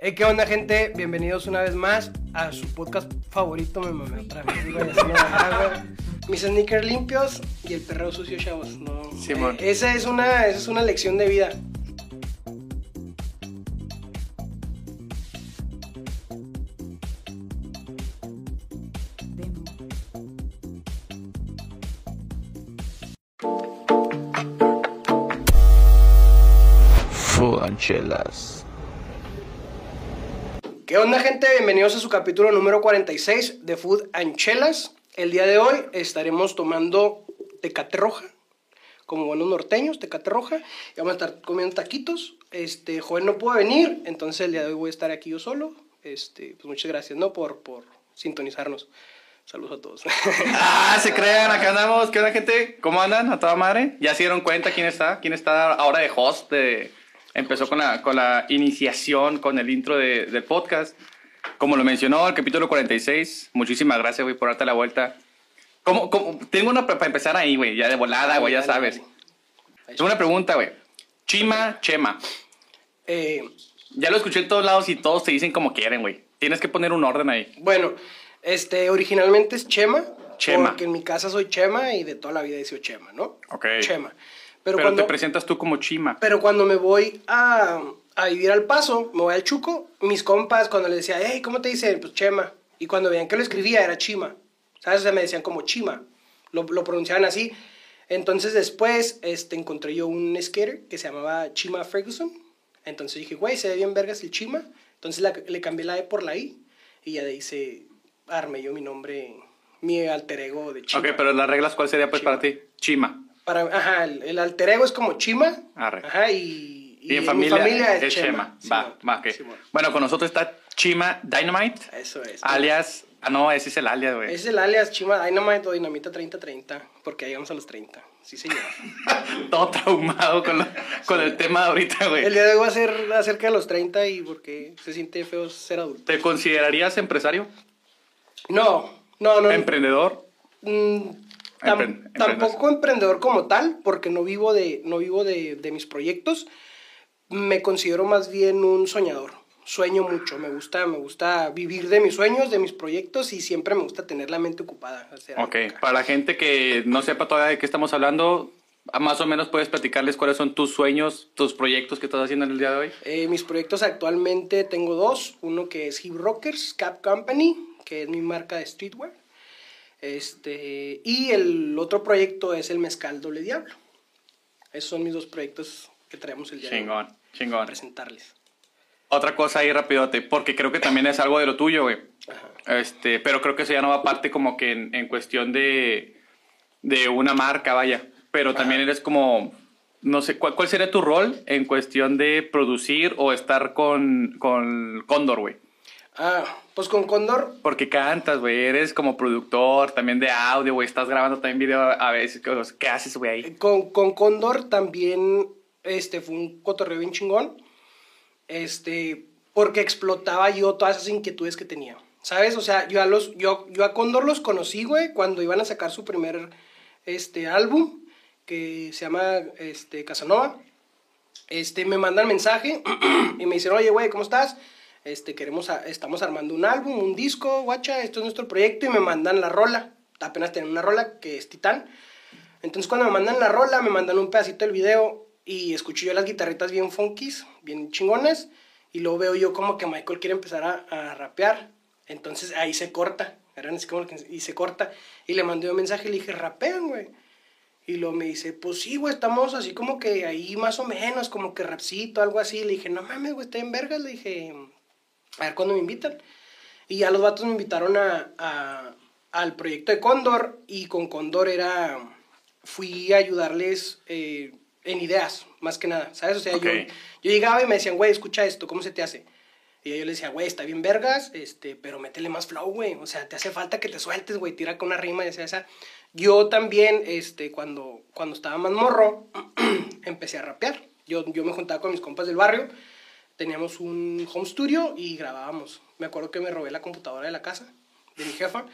Hey, ¿Qué onda, gente? Bienvenidos una vez más a su podcast favorito. Me mamé otra vez. Mis sneakers limpios y el perreo sucio, chavos. No, Simón. eh, esa, es una, esa es una lección de vida. Demo. ¿Qué onda, gente? Bienvenidos a su capítulo número 46 de Food and Chelas. El día de hoy estaremos tomando tecate roja, como buenos norteños, tecate roja. Y vamos a estar comiendo taquitos. Este, Joel no pudo venir, entonces el día de hoy voy a estar aquí yo solo. Este, pues muchas gracias, ¿no? Por, por sintonizarnos. Saludos a todos. Ah, se crean, acá andamos. ¿Qué onda, gente? ¿Cómo andan? ¿A toda madre? ¿Ya se dieron cuenta quién está? ¿Quién está ahora de host? De... Empezó con la, con la iniciación, con el intro de- del podcast. Como lo mencionó, el capítulo 46. Muchísimas gracias, güey, por darte la vuelta. ¿Cómo, cómo? Tengo una para empezar ahí, güey, ya de volada, güey, ya sabes. Tengo una pregunta, güey. Chima, Chema. Eh, Ya lo escuché en todos lados y todos te dicen como quieren, güey. Tienes que poner un orden ahí. bueno, este, originalmente es Chema. Chema. Porque en mi casa soy Chema y de toda la vida he sido Chema, ¿no? Ok. Chema. Pero, Pero, cuando, te presentas tú como Chima. pero cuando me voy a, a vivir al paso, me voy al Chuco, mis compas, cuando les decía, hey, ¿cómo te dicen? Pues Chema. Y cuando veían que lo escribía, era Chima. ¿Sabes? O sea, me decían como Chima. Lo, lo pronunciaban así. Entonces después este, encontré yo un skater que se llamaba Chima Ferguson. Entonces dije, güey, se ve bien vergas el Chima. Entonces la- le cambié la E por la I. Y ya de ahí se armé yo mi nombre, mi alter ego de Chima. Ok, pero las reglas, ¿cuál sería pues Chima. para ti? Chima. Para, ajá, el, el alter ego es como Chima. Arre. Ajá, y, Y, en mi familia, es, Chema. Va, va, ok. Simón. Bueno, con nosotros está Chima Dynamite, Eso es. alias... Ah, no, ese es el alias, güey. Es el alias Chima Dynamite o Dinamita 3030, porque ahí llegamos a los 30. Sí, señor. Todo traumado con, lo- con el tema de ahorita, güey. el día de hoy va a ser acerca de los 30 y porque se siente feo ser adulto. ¿Te considerarías empresario? No, no, no. ¿Emprendedor? Mm, tam- tampoco emprendedor como tal, porque no vivo de, no vivo de, de mis proyectos. Me considero más bien un soñador. Sueño mucho, me gusta, me gusta vivir de mis sueños, de mis proyectos y siempre me gusta tener la mente ocupada. Ok, para la gente que no sepa todavía de qué estamos hablando, más o menos puedes platicarles cuáles son tus sueños, tus proyectos que estás haciendo en el día de hoy. Eh, mis proyectos actualmente tengo dos. Uno que es Hip Rockers Cap Company, que es mi marca de streetwear. Este, y el otro proyecto es el Mezcal Doble Diablo. Esos son mis dos proyectos que traemos el día de hoy Chingón, presentarles. Otra cosa ahí rapidote, porque creo que también es algo de lo tuyo, güey. Este, pero creo que eso ya no va parte como que en, en cuestión de, de una marca, vaya. Pero también eres como, no sé, ¿cuál, cuál sería tu rol en cuestión de producir o estar con, con Cóndor, güey? Ah, pues con Condor, Porque cantas, güey, eres como productor también de audio, güey, estás grabando también video a veces. ¿Qué, haces, güey, ahí? con, con Condor también este, fue un cotorreo bien chingón. Este, porque explotaba yo todas esas inquietudes que tenía. ¿Sabes? O sea, yo a, los, yo, yo a Condor los conocí, güey, cuando iban a sacar su primer este, álbum, que se llama este, Casanova. Este, me mandan mensaje y me dicen, oye, güey, ¿cómo estás? Este, queremos, estamos armando un álbum, un disco, guacha, esto es nuestro proyecto y me mandan la rola. Apenas tienen una rola que es Titán. Entonces cuando me mandan la rola, me mandan un pedacito del video y escucho yo las guitarritas bien funkies, bien chingonas, y luego veo yo como que Michael quiere empezar a, rapear. Entonces ahí se corta, y se corta. Y le mandé un mensaje y le dije, rapean, güey. Y luego me dice, pues sí, güey, estamos así como que ahí más o menos, como que rapcito, algo así. Le dije, no mames, güey, estoy en vergas. Le dije, a ver cuándo me invitan. Y ya los vatos me invitaron a, a- al proyecto de Cóndor y con Cóndor era, fui a ayudarles eh, en ideas, más que nada, ¿sabes? O sea, yo, Ok. yo llegaba y me decían, güey, escucha esto, ¿cómo se te hace? Y yo les decía, güey, está bien vergas, este, pero métele más flow, güey. O sea, te hace falta que te sueltes, güey, tira con una rima y esa, esa. Yo también, este, cuando, cuando estaba más morro, empecé a rapear. Yo, yo me juntaba con mis compas del barrio, teníamos un home studio y grabábamos. Me acuerdo que me robé la computadora de la casa, de mi jefa,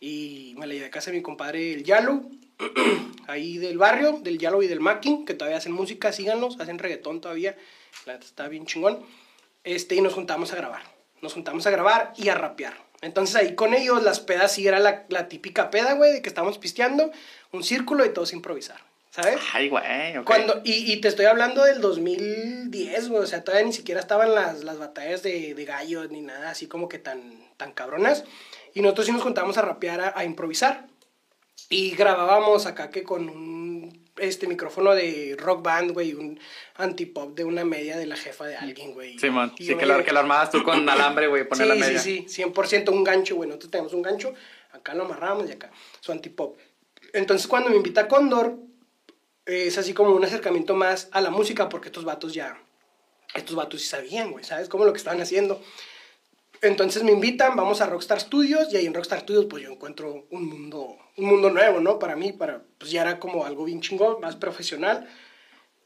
y me la llevé a casa de mi compadre, el Yalo, ahí del barrio, del Yalo y del Macking, que todavía hacen música, síganlos, hacen reggaetón todavía, la está bien chingón. este, y nos juntamos a grabar. Nos juntamos a grabar y a rapear. Entonces ahí con ellos las pedas sí era la, la típica peda, güey, de que estábamos pisteando, un círculo y todos improvisar, ¿sabes? Ay, güey, ok. Cuando, y, y te estoy hablando del 2010, güey, o sea, todavía ni siquiera estaban las, las batallas de, de gallos ni nada así como que tan, tan cabronas. Y nosotros sí nos juntábamos a rapear, a, a improvisar. Y grabábamos acá que con un este micrófono de rock band, güey, un antipop de una media de la jefa de alguien, güey. Sí, man. Y Sí, que lo, que lo armabas tú con alambre, güey, poner la sí, media. Sí, sí, 100% un gancho, güey. Nosotros tenemos un gancho, acá lo amarramos y acá, su antipop. Entonces, cuando me invita Cóndor, eh, es así como un acercamiento más a la música, porque estos vatos ya, estos vatos sí sabían, güey, ¿sabes? Como lo que estaban haciendo. Entonces me invitan, vamos a Rockstar Studios, y ahí en Rockstar Studios, pues yo encuentro un mundo, un mundo nuevo, ¿no? Para mí, para, pues ya era como algo bien chingón, más profesional.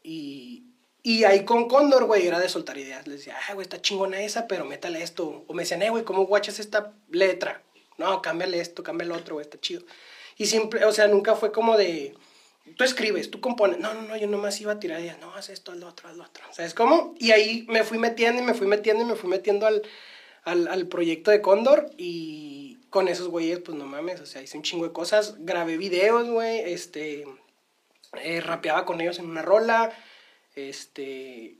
Y, y ahí con Cóndor, güey, era de soltar ideas. Les decía, ah, güey, está chingona esa, pero métale esto. O me decían, eh, güey, ¿cómo guachas esta letra? No, cámbiale esto, cámbiale otro, güey, está chido. Y siempre, o sea, nunca fue como de, tú escribes, tú compones. No, no, no, yo nomás iba a tirar ideas. No, haz esto, haz lo otro, haz lo otro. ¿Sabes cómo? Y ahí me fui metiendo y me fui metiendo y me fui metiendo al, al, al proyecto de Cóndor y con esos güeyes, pues no mames, o sea, hice un chingo de cosas. Grabé videos, güey, este, eh, rapeaba con ellos en una rola, este,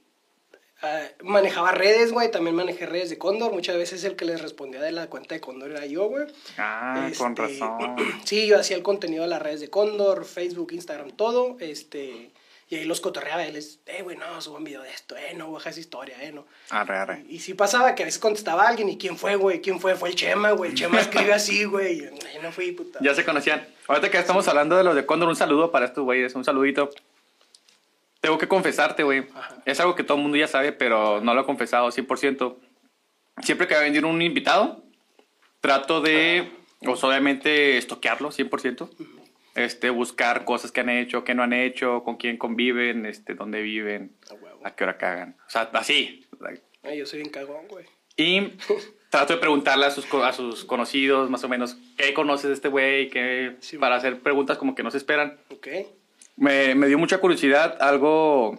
ah, manejaba redes, güey, también manejé redes de Cóndor, muchas veces el que les respondía de la cuenta de Cóndor era yo, güey. Ah, con Este, razón. Sí, yo hacía el contenido de las redes de Cóndor, Facebook, Instagram, todo, este, y ahí los cotorreaba, y les, eh, güey, no, suban video de esto, eh, no, baja esa historia, eh, no. Arre, arre. Y sí pasaba que a veces contestaba a alguien, ¿y quién fue, güey? ¿Quién fue? Fue el Chema, güey, el Chema escribe así, güey, y, "Ay, no fui, puta. Ya se conocían. Ahorita que estamos hablando de los de Cóndor, un saludo para estos güeyes, un saludito. Tengo que confesarte, güey. Es algo que todo el mundo ya sabe, pero no lo he confesado 100%. Siempre que va a venir un invitado, trato de, pues, obviamente, estoquearlo 100%. Este, buscar cosas que han hecho, que no han hecho, con quién conviven, este, dónde viven, A qué hora cagan. O sea, así. Ay, yo soy bien cagón, güey. Y trato de preguntarle a sus, a sus conocidos, más o menos, ¿qué conoces de este güey? ¿Qué- Sí, para hacer preguntas como que no se esperan. Ok. Me, me dio mucha curiosidad algo,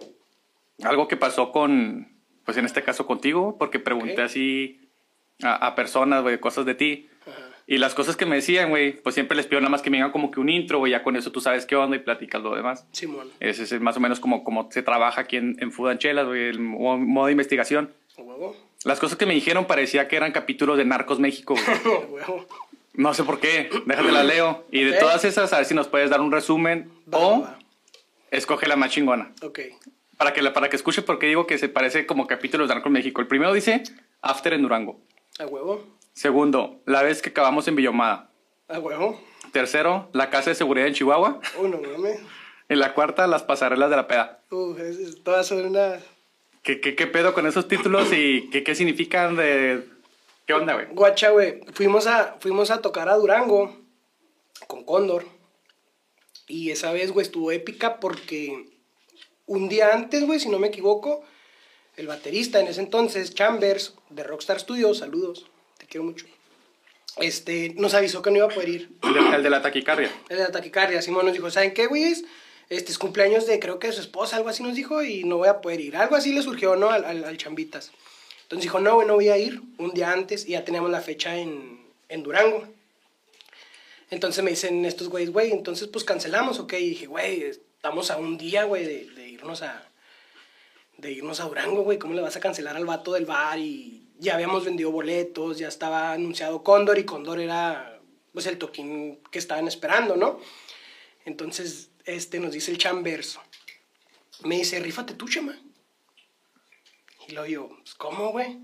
algo que pasó con, pues en este caso contigo, porque pregunté así a, a personas, güey, cosas de ti. Ajá. Y las cosas que me decían, güey, pues siempre les pido nada más que me digan como que un intro, güey, ya con eso tú sabes qué onda y platicas lo demás. Simón. Ese es más o menos como, como se trabaja aquí en, en Food and Chelas, güey, el mo- modo de investigación. Huevo. Las cosas que me dijeron parecía que eran capítulos de Narcos México, huevo. No sé por qué, déjate la leo. Y de todas esas, a ver si nos puedes dar un resumen Va, o va. Escoge la más chingona. Ok. Para que, para que escuche porque digo que se parece como capítulos de Narcos México. El primero dice After en Durango. A huevo. Segundo, la vez que acabamos en Villomada. A huevo. Tercero, la casa de seguridad en Chihuahua. Uno, mames. Y la cuarta, las pasarelas de la peda. Uf, es, es- todas son una... ¿Qué, qué, qué pedo con esos títulos y qué, qué significan de... ¿Qué onda, güey? Guacha, güey. Fuimos a, fuimos a tocar a Durango con Cóndor. Y esa vez, güey, estuvo épica porque un día antes, güey, si no me equivoco, el baterista en ese entonces, Chambers, de Rockstar Studios, saludos, te quiero mucho, este, nos avisó que no iba a poder ir. El de, el de la taquicardia. El de la taquicardia, Simón nos dijo, ¿saben qué, güeyes? Este es cumpleaños de, creo que de su esposa, algo así nos dijo, y no voy a poder ir. Algo así le surgió, ¿no? Al, al, al Chambitas. Entonces dijo, no, güey, no voy a ir un día antes, y ya teníamos la fecha en, en Durango. Entonces me dicen estos güeyes, güey, entonces pues cancelamos, ok. Y dije, güey, estamos a un día, güey, de, irnos a de irnos a Durango, güey. ¿Cómo le vas a cancelar al vato del bar? Y ya habíamos vendido boletos, ya estaba anunciado Cóndor y Cóndor era pues el toquín que estaban esperando, ¿no? Entonces, este nos dice el Chambers. Me dice, rífate tú, chema. Y lo yo, pues, ¿cómo, güey?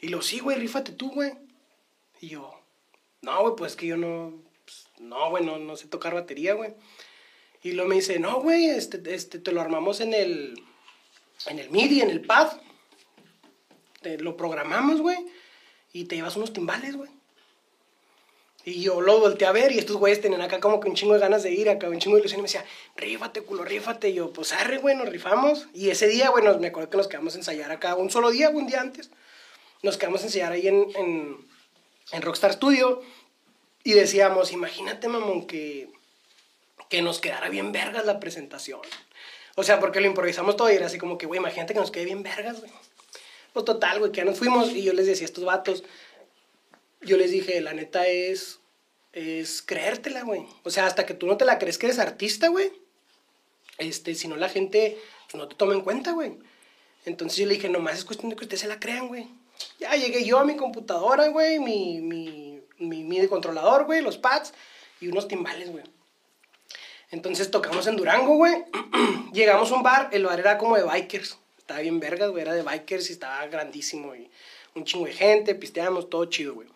Y lo sí, güey, rífate tú, güey. Y yo, no, güey, pues que yo no, pues, no, güey, no, no sé tocar batería, güey. Y luego me dice, no, güey, este, este, te lo armamos en el, en el MIDI, en el pad. Te lo programamos, güey. Y te llevas unos timbales, güey. Y yo lo volteé a ver y estos güeyes tenían acá como que un chingo de ganas de ir, acá un chingo de ilusión y me decía, rífate, culo, rífate. Y yo, pues arre, güey, nos rifamos. Y ese día, güey, me acuerdo que nos quedamos a ensayar acá un solo día, un día antes. Nos quedamos a ensayar ahí en, en, en Rockstar Studio y decíamos, imagínate, mamón, que, que nos quedara bien vergas la presentación. O sea, porque lo improvisamos todo y era así como que, güey, imagínate que nos quede bien vergas, güey. Pues total, güey, que ya nos fuimos y yo les decía a estos vatos, yo les dije, la neta es, es creértela, güey. O sea, hasta que tú no te la crees que eres artista, güey. Este, si no la gente pues, no te toma en cuenta, güey. Entonces yo le dije, nomás es cuestión de que ustedes se la crean, güey. Ya llegué yo a mi computadora, güey, mi, mi, mi MIDI controlador, güey, los pads y unos timbales, güey. Entonces tocamos en Durango, güey. Llegamos a un bar, el bar era como de bikers. Estaba bien vergas, güey, era de bikers y estaba grandísimo y un chingo de gente, pisteábamos, todo chido, güey.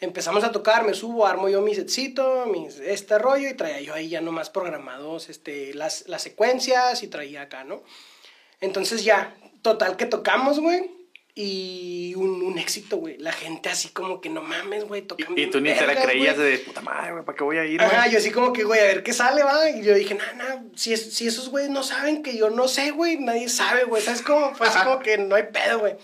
Empezamos a tocar, me subo, armo yo mi setcito, mis, este rollo y traía yo ahí ya nomás programados este, las, las secuencias y traía acá, ¿no? Entonces ya, total que tocamos, güey. Y un, un éxito, güey. La gente así como que no mames, güey, tocan Y, tú ni te la creías de puta madre, güey, ¿para qué voy a ir? Ajá, yo así como que, güey, a ver qué sale, va. Y yo dije, nah, nah, si, es- si esos güeyes no saben que yo no sé, güey, nadie sabe, güey. ¿Sabes cómo? Fue así como que no hay pedo, güey.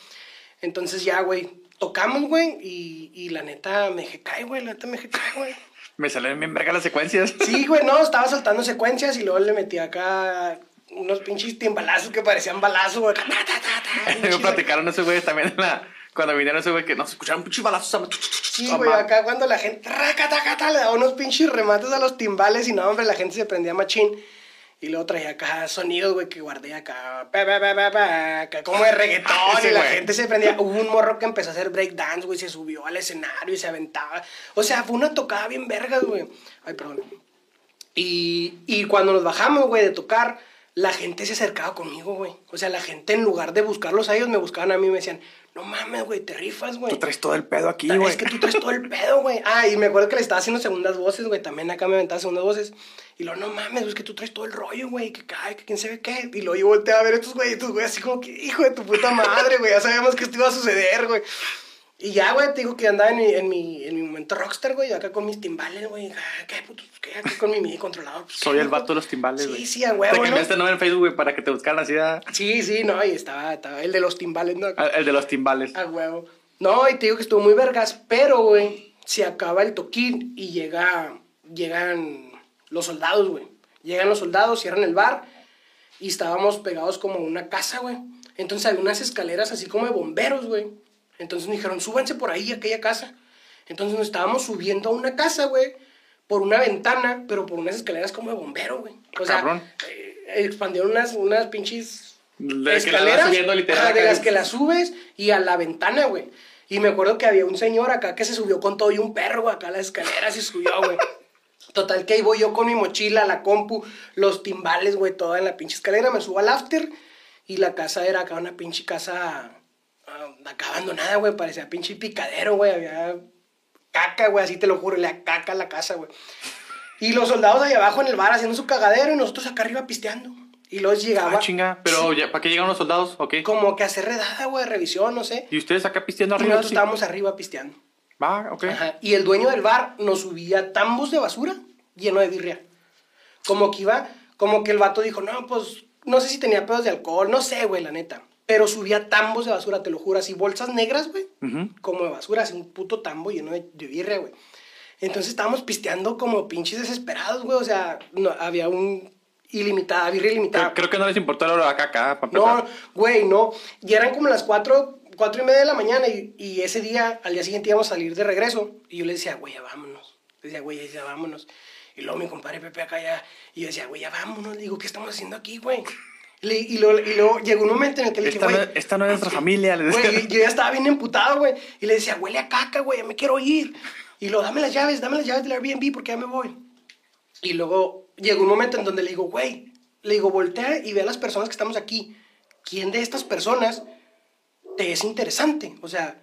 Entonces ya, güey, tocamos, güey, y, y la neta me dejé caer, güey, la neta me dejé caer, güey. Me salen bien verga las secuencias. Sí, güey, no, estaba soltando secuencias y luego le metí acá unos pinches timbalazos que parecían balazos, güey. Me platicaron esos güeyes también en la- cuando vinieron esos güeyes que nos escucharon pinches balazos. Sí, güey, acá cuando la gente racatacata, le daba unos pinches remates a los timbales y no, hombre, la gente se prendía machín. Y luego traía acá sonidos, güey, que guardé acá, pa, pa, pa, pa, pa, acá como de reggaetón y la gente se prendía. Hubo un morro que empezó a hacer breakdance, güey, se subió al escenario y se aventaba. O sea, fue una tocada bien vergas, güey. Ay, perdón. Y, y cuando nos bajamos, güey, de tocar, la gente se acercaba conmigo, güey. O sea, la gente en lugar de buscarlos a ellos, me buscaban a mí y me decían, no mames, güey, te rifas, güey. Tú traes todo el pedo aquí, güey. Es que tú traes todo el pedo, güey. Ah, y me acuerdo que le estaba haciendo segundas voces, güey. También acá me aventaba segundas voces. Y luego, no mames, güey, es que tú traes todo el rollo, güey. Que cae, que quién sabe qué. Y luego yo volteé a ver a estos güey, estos güey, así como que, hijo de tu puta madre, güey. Ya sabíamos que esto iba a suceder, güey. Y ya, güey, te digo que andaba en mi, en mi, en mi momento rockstar, güey. Acá con mis timbales, güey. Ah, ¿Qué puto? ¿Qué? Acá con mi MIDI controlador. Pues, Soy ¿qué, el vato de los timbales, Sí, güey. sí, a Te huevo, ¿no? cambiaste nombre en Facebook, güey, para que te buscaran así a- Sí, sí, no. Y estaba, estaba el de los timbales, ¿no? a- el de los timbales. A huevo. No, y te digo que estuvo muy vergas, pero, güey, se acaba el toquín y llega, llegan los soldados, güey. Llegan los soldados, cierran el bar y estábamos pegados como a una casa, güey. Entonces había unas escaleras así como de bomberos, güey. Entonces me dijeron, súbanse por ahí aquella casa. Entonces nos estábamos subiendo a una casa, güey, por una ventana, pero por unas escaleras como de bombero, güey. O sea, Cabrón. eh, expandieron unas, unas pinches De que la literal. de las que la subes y a la ventana, güey. Y me acuerdo que había un señor acá que se subió con todo y un perro güey, acá a las escaleras y subió, güey. Total que ahí voy yo con mi mochila, la compu, los timbales, güey, toda en la pinche escalera. Me subo al after y la casa era acá una pinche casa acá abandonada, güey. Parecía pinche picadero, güey. Había caca, güey, así te lo juro, le caca a la casa, güey. Y los soldados ahí abajo en el bar haciendo su cagadero y nosotros acá arriba pisteando. Y luego llegaba Ah, chinga. Pero, ya, ¿para qué llegaron los soldados? ¿O qué? como que hacer redada, güey, revisión, no sé. ¿Y ustedes acá pisteando Y arriba? nosotros sí? estábamos arriba pisteando. Va, ok. Ajá. Y el dueño del bar nos subía tambos de basura lleno de birria. Como que iba, como que el vato dijo, no, pues, no sé si tenía pedos de alcohol, no sé, güey, la neta. Pero subía tambos de basura, te lo juro, así bolsas negras, güey, como de basura, así un puto tambo lleno de, de birria, güey. Entonces estábamos pisteando como pinches desesperados, güey, o sea, no, había un ilimitada, birria ilimitada. Creo, creo que no les importó la hora de acá, acá, para No, güey, no. Y eran como las cuatro, cuatro y media de la mañana y, y ese día, al día siguiente íbamos a salir de regreso. Y yo le decía, güey, ya vámonos. Le decía, güey, ya vámonos. Y luego mi compadre Pepe acá ya, y yo decía, güey, ya vámonos. Le digo, ¿qué estamos haciendo aquí, güey? Le- y, luego, y luego llegó un momento en el que le dije, Esta, no, güey, esta no es nuestra familia. les decía. Güey, yo ya estaba bien emputado, güey. Y le decía, huele a caca, güey, ya me quiero ir. Y luego, dame las llaves, dame las llaves del Airbnb porque ya me voy. Y luego llegó un momento en donde le digo, güey, le digo, voltea y ve a las personas que estamos aquí. ¿Quién de estas personas te es interesante? O sea,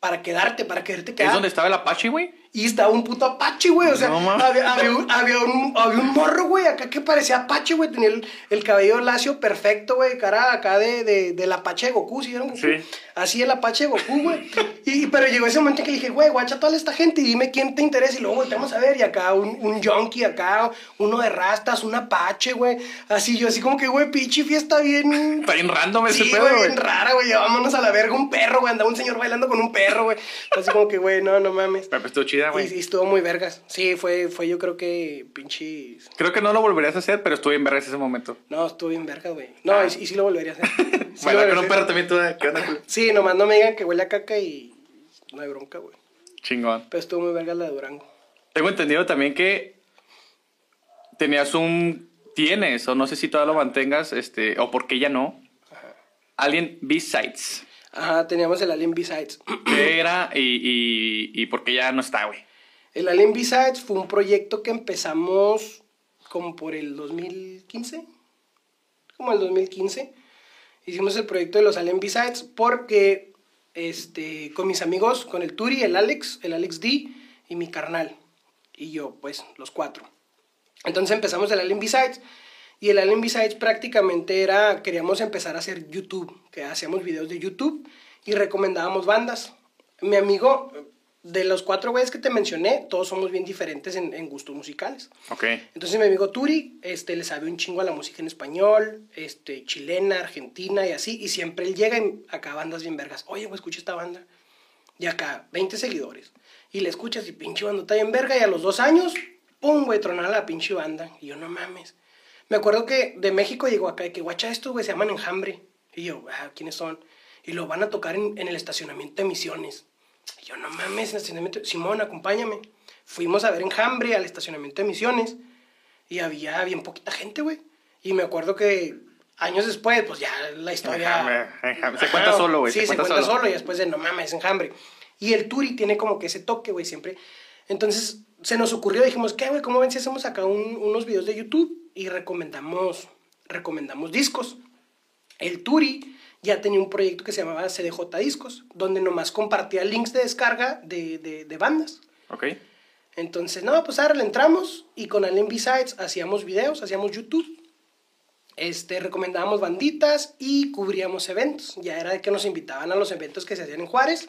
para quedarte, para quererte ¿Es quedar. donde estaba el Apache, güey? Y estaba un puto Apache, güey. O sea, No había, había un, había, un, había un morro, güey, acá que parecía Apache, güey. Tenía el, el cabello lacio perfecto, güey. Cara acá de, de, del Apache de Goku, ¿sí vieron Goku? Sí. Así el Apache de Goku, güey. Y, pero llegó ese momento en que le dije, güey, guacha toda esta gente y dime quién te interesa. Y luego volteamos a ver. Y acá un, un junkie, acá uno de rastas, un Apache, güey. Así yo, así como que, güey, pinche fiesta bien Está bien random ese Sí, pedo, güey, bien rara, güey. Vámonos a la verga. Un perro, güey. Andaba un señor bailando con un perro, güey. Así como que, güey, no, no mames. Pero estuvo chido chida, güey. y estuvo muy vergas. Sí, fue, fue yo creo que pinche... Creo que no lo volverías a hacer, pero estuve en vergas ese momento. No, estuvo bien vergas, güey. No, y, y sí lo volvería a hacer. Sí bueno, con un perro también tú, ¿eh? ¿qué onda? culo? Sí, nomás no me digan que huele a caca y no hay bronca, güey. Chingón. Pero estuvo muy vergas la de Durango. Tengo entendido también que tenías un... Tienes, o no sé si todavía lo mantengas, este, o por qué ya no. Alien B-Sides. Ajá, teníamos el Alien B-Sides. ¿Qué era y, y, y por qué ya no está, güey? El Alien B-Sides fue un proyecto que empezamos como por el 2015. Como el 2015. Hicimos el proyecto de los Alien B-Sides porque este, con mis amigos, con el Turi, el Alex, el Alex D y mi carnal. Y yo, pues, los cuatro. Entonces empezamos el Alien B-Sides. Y el Alien B-Sides prácticamente era, queríamos empezar a hacer YouTube, que hacíamos videos de YouTube y recomendábamos bandas. Mi amigo, de los cuatro güeyes que te mencioné, todos somos bien diferentes en, en gustos musicales. Ok. Entonces mi amigo Turi, este, le sabe un chingo a la música en español, este, chilena, argentina y así, y siempre él llega y acá bandas bien vergas. Oye, güey, escucha esta banda. Y acá, 20 seguidores. Y le escuchas y pinche banda está bien verga, y a los dos años, pum, güey, tronaba la pinche banda. Y yo, no mames. Me acuerdo que de México llegó acá, de que guacha estos, güey, se llaman Enjambre. Y yo, ah, ¿quiénes son? Y lo van a tocar en, en el estacionamiento de Misiones. Y yo, no mames, en el estacionamiento. Simón, acompáñame. Fuimos a ver Enjambre al estacionamiento de Misiones. Y había bien poquita gente, güey. Y me acuerdo que años después, pues ya la historia. Enjambre, enjambre. Se cuenta solo, güey, Sí, se se, cuenta cuenta solo. solo. y después de no mames, enjambre. Y el Turi tiene como que ese toque, güey, siempre. Entonces se nos ocurrió, dijimos, ¿qué, güey? ¿Cómo ven si hacemos acá un- unos videos de YouTube y recomendamos, recomendamos discos? El Turi ya tenía un proyecto que se llamaba CDJ Discos, donde nomás compartía links de descarga de, de, de bandas. Ok. Entonces, no, pues ahora le entramos y con Alien B-Sides hacíamos videos, hacíamos YouTube. Este, recomendábamos banditas y cubríamos eventos. Ya era de que nos invitaban a los eventos que se hacían en Juárez,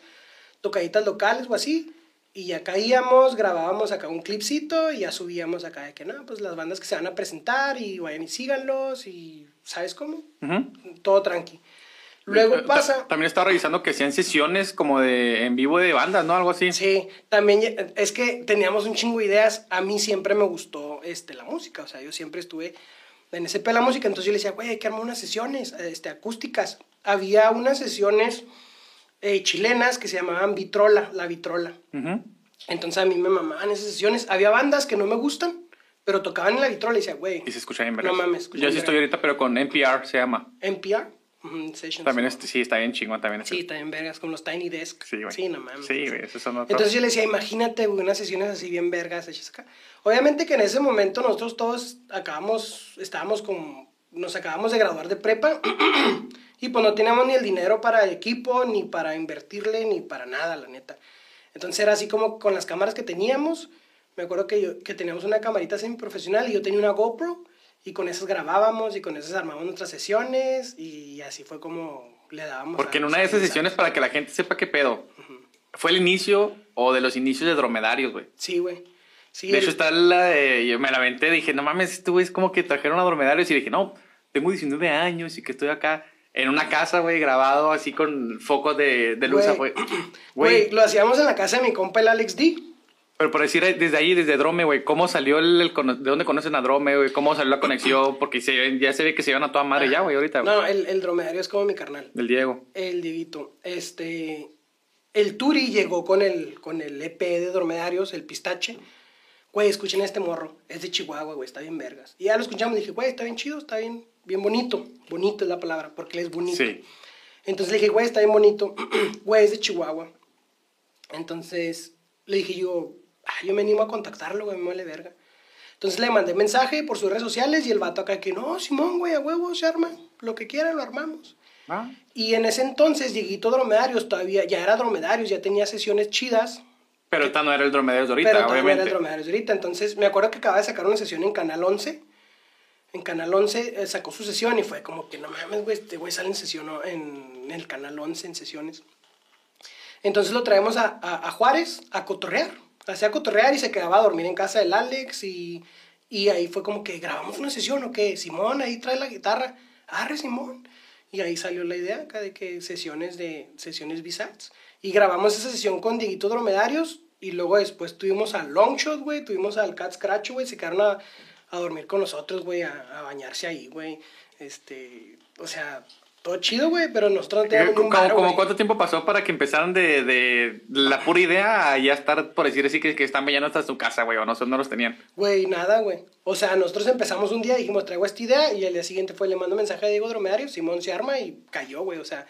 tocaditas locales o así. Y ya caíamos, grabábamos acá un clipcito y ya subíamos acá de que no, pues las bandas que se van a presentar y vayan y síganlos y ¿sabes cómo? Ujú. Todo tranqui. Luego Eh, pasa... ta- También estaba revisando que hacían sesiones como de en vivo de bandas, ¿no? Algo así. Sí, también eh, es que teníamos un chingo de ideas. A mí siempre me gustó este, la música, o sea, yo siempre estuve en ese pe la música, entonces yo le decía, güey, hay que armar unas sesiones este, acústicas. Había unas sesiones eh, chilenas que se llamaban Vitrola, la Vitrola. Entonces a mí me mamaban esas sesiones. Había bandas que no me gustan, pero tocaban en la Vitrola y decía, güey, Y se escucha bien, ¿verdad? No mames, Yo sí bien estoy ahorita, pero con NPR se llama. NPR, Sessions. También este, sí, está bien chingón también. Sí, también vergas, con los Tiny Desk. Sí, güey. Sí, no mames. Sí, güey, esos son otros. Entonces yo le decía, imagínate, güey, unas sesiones así bien vergas hechas acá. Obviamente que en ese momento nosotros todos acabamos, estábamos con, nos acabamos de graduar de prepa y pues no teníamos ni el dinero para equipo, ni para invertirle, ni para nada, la neta. Entonces era así como con las cámaras que teníamos. Me acuerdo que, yo, que teníamos una camarita semiprofesional y yo tenía una GoPro y con esas grabábamos y con esas armábamos nuestras sesiones y así fue como le dábamos. Porque en una de esas sesiones, para que la gente sepa qué pedo, fue el inicio o de los inicios de Dromedarios, güey. Sí, güey. Sí, De el- hecho, está la de. Yo me la aventé, dije, no mames, güey es como que trajeron a Dromedarios y dije, no, tengo 19 años y que estoy acá en una casa, güey, grabado así con focos de, de luz, Güey. lo hacíamos en la casa de mi compa, el Alex D. pero por decir desde ahí, desde Drome, güey, ¿cómo salió el, el ¿De dónde conocen a Drome, güey? ¿Cómo salió la conexión? Porque se, ya se ve que se iban a toda madre ya, güey, ahorita, güey. No, el, el dromedario es como mi carnal. Del Diego. El Dieguito. Este. El Turi llegó con el, con el EP de dromedarios, el pistache. Güey, escuchen a este morro. Es de Chihuahua, güey, está bien vergas. Y ya lo escuchamos y dije, güey, está bien chido, está bien, bien bonito. Bonito es la palabra, porque él es bonito. Sí. Entonces le dije, güey, está bien bonito. Güey, es de Chihuahua. Entonces le dije yo, "Ah, yo me animo a contactarlo, güey, me vale verga. Entonces le mandé mensaje por sus redes sociales y el vato acá que, no, Simón, güey, a huevo, se arma. Lo que quiera lo armamos. Ah, Y en ese entonces, Dieguito Dromedarios todavía, ya era Dromedarios, ya tenía sesiones chidas. Pero esta no era el Dromedarios de ahorita, pero todavía no era obviamente. el Dromedarios de ahorita. Entonces, me acuerdo que acaba de sacar una sesión en Canal 11. En Canal 11 eh, sacó su sesión y fue como que, no mames, güey, este güey sale en sesión ¿no? en, en el Canal 11, en sesiones. Entonces lo traemos a, a- a Juárez a cotorrear. Hacía cotorrear y se quedaba a dormir en casa del Alex y, y ahí fue como que grabamos una sesión o qué, Simón, ahí trae la guitarra, arre Simón. Y ahí salió la idea acá de que sesiones de sesiones B-sides. Y grabamos esa sesión con Dieguito Dromedarios Y luego después tuvimos al Longshot, güey. Tuvimos al Cat Scratch, güey. Se quedaron a, a dormir con nosotros, güey. A, a bañarse ahí, güey. Este, o sea, todo chido, güey. Pero nosotros no teníamos ni un ¿Cómo, varo, cómo cuánto tiempo pasó para que empezaran de, de la pura idea a ya estar, por decir así, que, que están bañando hasta su casa, güey? O no, no los tenían. Güey, nada, güey. O sea, nosotros empezamos un día y dijimos, traigo esta idea. Y el día siguiente fue, le mando mensaje a Diego Dromedario. Simón se arma y cayó, güey. O sea,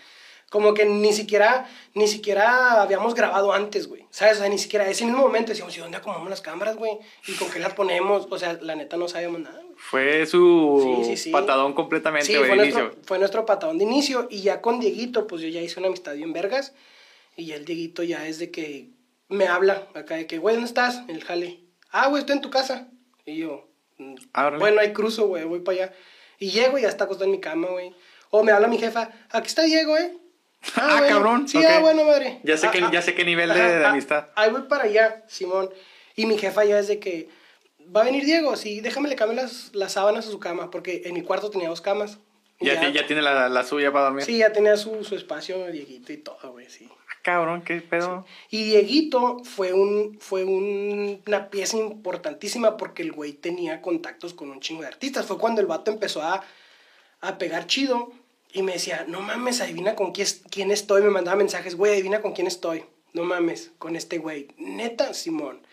como que ni siquiera, ni siquiera habíamos grabado antes, güey. ¿Sabes? O sea, ni siquiera ese mismo momento decíamos, ¿y dónde acomodamos las cámaras, güey? ¿Y con qué las ponemos? O sea, la neta no sabíamos nada, güey. Fue su Sí, sí, sí. patadón completamente, güey, fue nuestro, inicio. fue nuestro patadón de inicio. Y ya con Dieguito, pues yo ya hice una amistad bien vergas. Y ya el Dieguito ya es de que me habla acá de que, güey, ¿dónde estás? En el jale. Ah, güey, estoy en tu casa. Y yo, "Mm, Ah, bueno, hay cruzo, güey, voy para allá. Y llego y ya está acostado en mi cama, güey. O me habla mi jefa, aquí está Diego, ¿eh? Ah, bueno. cabrón, Sí, ok. ah, bueno, madre. Ya sé Ah, qué- ah, ya sé qué nivel de- de ah, amistad. Ahí voy para allá, Simón. Y mi jefa ya es de que, va a venir Diego, sí, déjame le cambio las, las sábanas a su cama, porque en mi cuarto tenía dos camas. Ya, ti- ya tiene la, la suya para dormir. Sí, ya tenía su, su espacio, Dieguito y todo, güey, sí. Ah, Cabrón, qué pedo. Y Dieguito fue, un, fue un- una pieza importantísima porque el güey tenía contactos con un chingo de artistas. Fue cuando el vato empezó a, a pegar chido y me decía, no mames, adivina con quién, quién estoy. Me mandaba mensajes, güey, adivina con quién estoy. No mames, con este güey. Neta, Simón.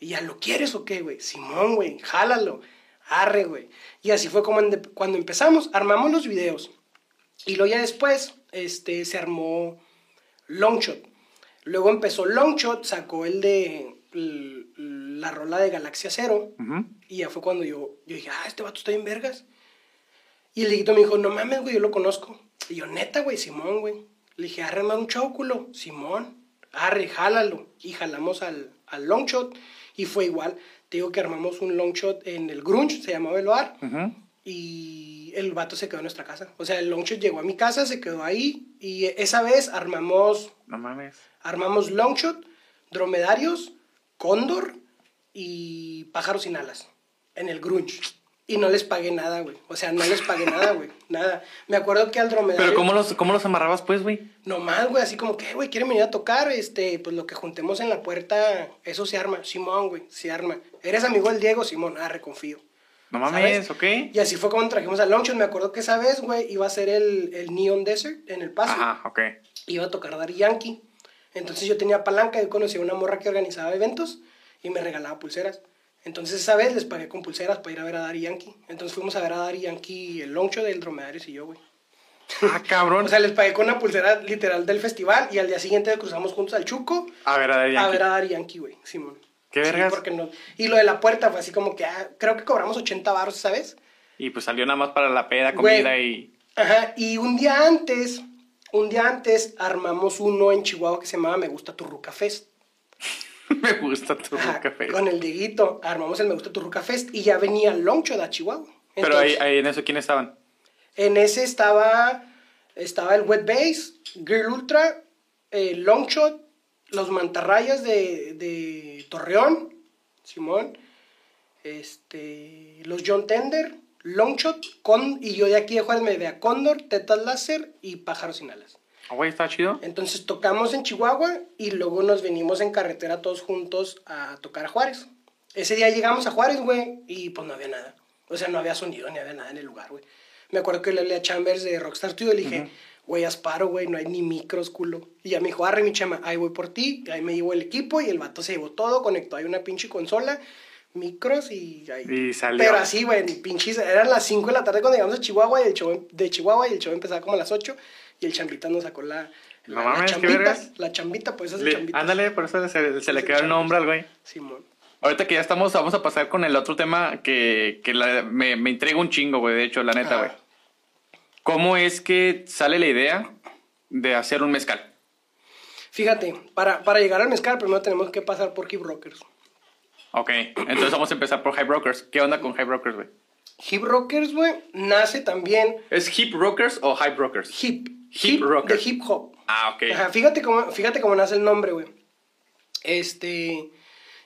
Y ya, ¿lo quieres o qué, güey? Simón, güey, jálalo. Arre, güey. Y así fue como cuando empezamos, armamos los videos. Y luego ya después, este, se armó Longshot. Luego empezó Longshot, sacó el de la rola de Galaxia Cero. Ujú. Y ya fue cuando yo, yo dije, ah, este vato está en vergas. Y el Dieguito me dijo, no mames, güey, yo lo conozco. Y yo, neta, güey, Simón, güey. Le dije, arre más un chóculo, Simón. Arre, jálalo. Y jalamos al, al Longshot. Y fue igual. Te digo que armamos un Longshot en el Grunge, se llamaba el bar. Y el vato se quedó en nuestra casa. O sea, el Longshot llegó a mi casa, se quedó ahí. Y esa vez armamos No mames. Armamos Longshot, Dromedarios, Cóndor y Pájaros sin alas en el Grunge. Y no les pagué nada, güey. O sea, no les pagué nada, güey. Nada. Me acuerdo que al dromedario... Pero ¿cómo los, cómo los amarrabas, pues, güey? Nomás, güey, así como que, güey, quieren venir a tocar, este, pues lo que juntemos en la puerta, eso se arma. Simón, güey, se arma. ¿Eres amigo del Diego? Simón, ah, reconfío. No mames, ¿Sabes? ¿ok? Y así fue como trajimos a Longshot. Me acuerdo que esa vez, güey, iba a ser el, el Neon Desert en El Paso Ajá, ok. iba a tocar Daddy Yankee. Entonces yo tenía palanca, yo conocí a una morra que organizaba eventos y me regalaba pulseras. Entonces esa vez les pagué con pulseras para ir a ver a Daddy Yankee. Entonces fuimos a ver a Daddy Yankee, el Longshot del Dromedarios y yo, güey. Ah, cabrón. O sea, les pagué con una pulsera literal del festival y al día siguiente cruzamos juntos al Chuco a ver, a a Yankee. ver a Daddy Yankee, güey, Simón. ¿Qué Sí, vergas? porque no... Y lo de la puerta fue así como que, ah, creo que cobramos 80 baros, ¿sabes? Y pues salió nada más para la peda, Güey. comida y... Ajá, y un día antes, un día antes armamos uno en Chihuahua que se llamaba Me Gusta tu Ruca Fest. Me gusta tu Ajá, café. Con el Dieguito armamos el Me Gusta tu Ruca Fest y ya venía Longshot a Chihuahua. Pero ahí, ahí en eso, ¿quiénes estaban? En ese estaba, estaba el Wet Bass, Girl Ultra, eh, Longshot, los Mantarrayas de, de Torreón, Simón, este, los John Tender, Longshot, con, y yo de aquí de Juárez me veía Cóndor, Tetas Láser y Pájaros sin Alas. Ah, güey, está chido. Entonces tocamos en Chihuahua y luego nos venimos en carretera todos juntos a tocar a Juárez. Ese día llegamos a Juárez, güey, y pues no había nada. O sea, no había sonido ni había nada en el lugar, güey. Me acuerdo que le hablé a Chambers de Rockstar Studio y le dije, güey, asparo, güey, no hay ni micros, culo. Y ya me dijo, arre, mi chama, ahí voy por ti. Y ahí me llevó el equipo y el vato se llevó todo, conectó ahí una pinche consola, micros y ahí. Y salió. Pero así, güey, pinches, eran las 5 de la tarde cuando llegamos a Chihuahua y el show, de Chihuahua y el show empezaba como a las 8 y el chambita nos sacó la, No la, la mames, ¿qué chambita, la chambita, pues es el chambita. ándale, por eso se, se le quedó el nombre al güey. Simón. Ahorita que ya estamos, vamos a pasar con el otro tema que, que la- me, me intriga un chingo, güey, de hecho, la neta, Ah. güey. ¿Cómo es que sale la idea de hacer un mezcal? Fíjate, para, para llegar al mezcal primero tenemos que pasar por Hip Rockers. Ok, entonces vamos a empezar por High Brokers. ¿Qué onda con High Brokers, güey? Hip Rockers, güey, nace también ¿Es Hip Rockers o High Brokers? hip. Hip. De hip hop. Ah, ok. Ajá, fíjate cómo, fíjate cómo nace el nombre, güey. Este,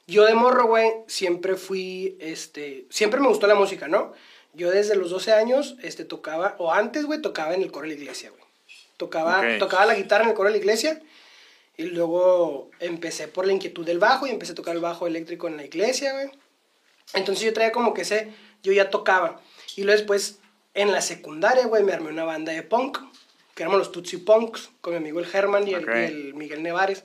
yo de morro, güey, siempre fui, este, siempre me gustó la música, ¿no? Yo desde los 12 años, este, tocaba, o antes, güey, tocaba en el coro de la iglesia, güey. Tocaba, tocaba la guitarra en el coro de la iglesia. Y luego empecé por la inquietud del bajo y empecé a tocar el bajo eléctrico en la iglesia, güey. Entonces yo traía como que ese, yo ya tocaba. Y luego después, en la secundaria, güey, me armé una banda de punk, que éramos los Tutsi Punks, con mi amigo el Germán y, el- Ok. y el Miguel Nevares.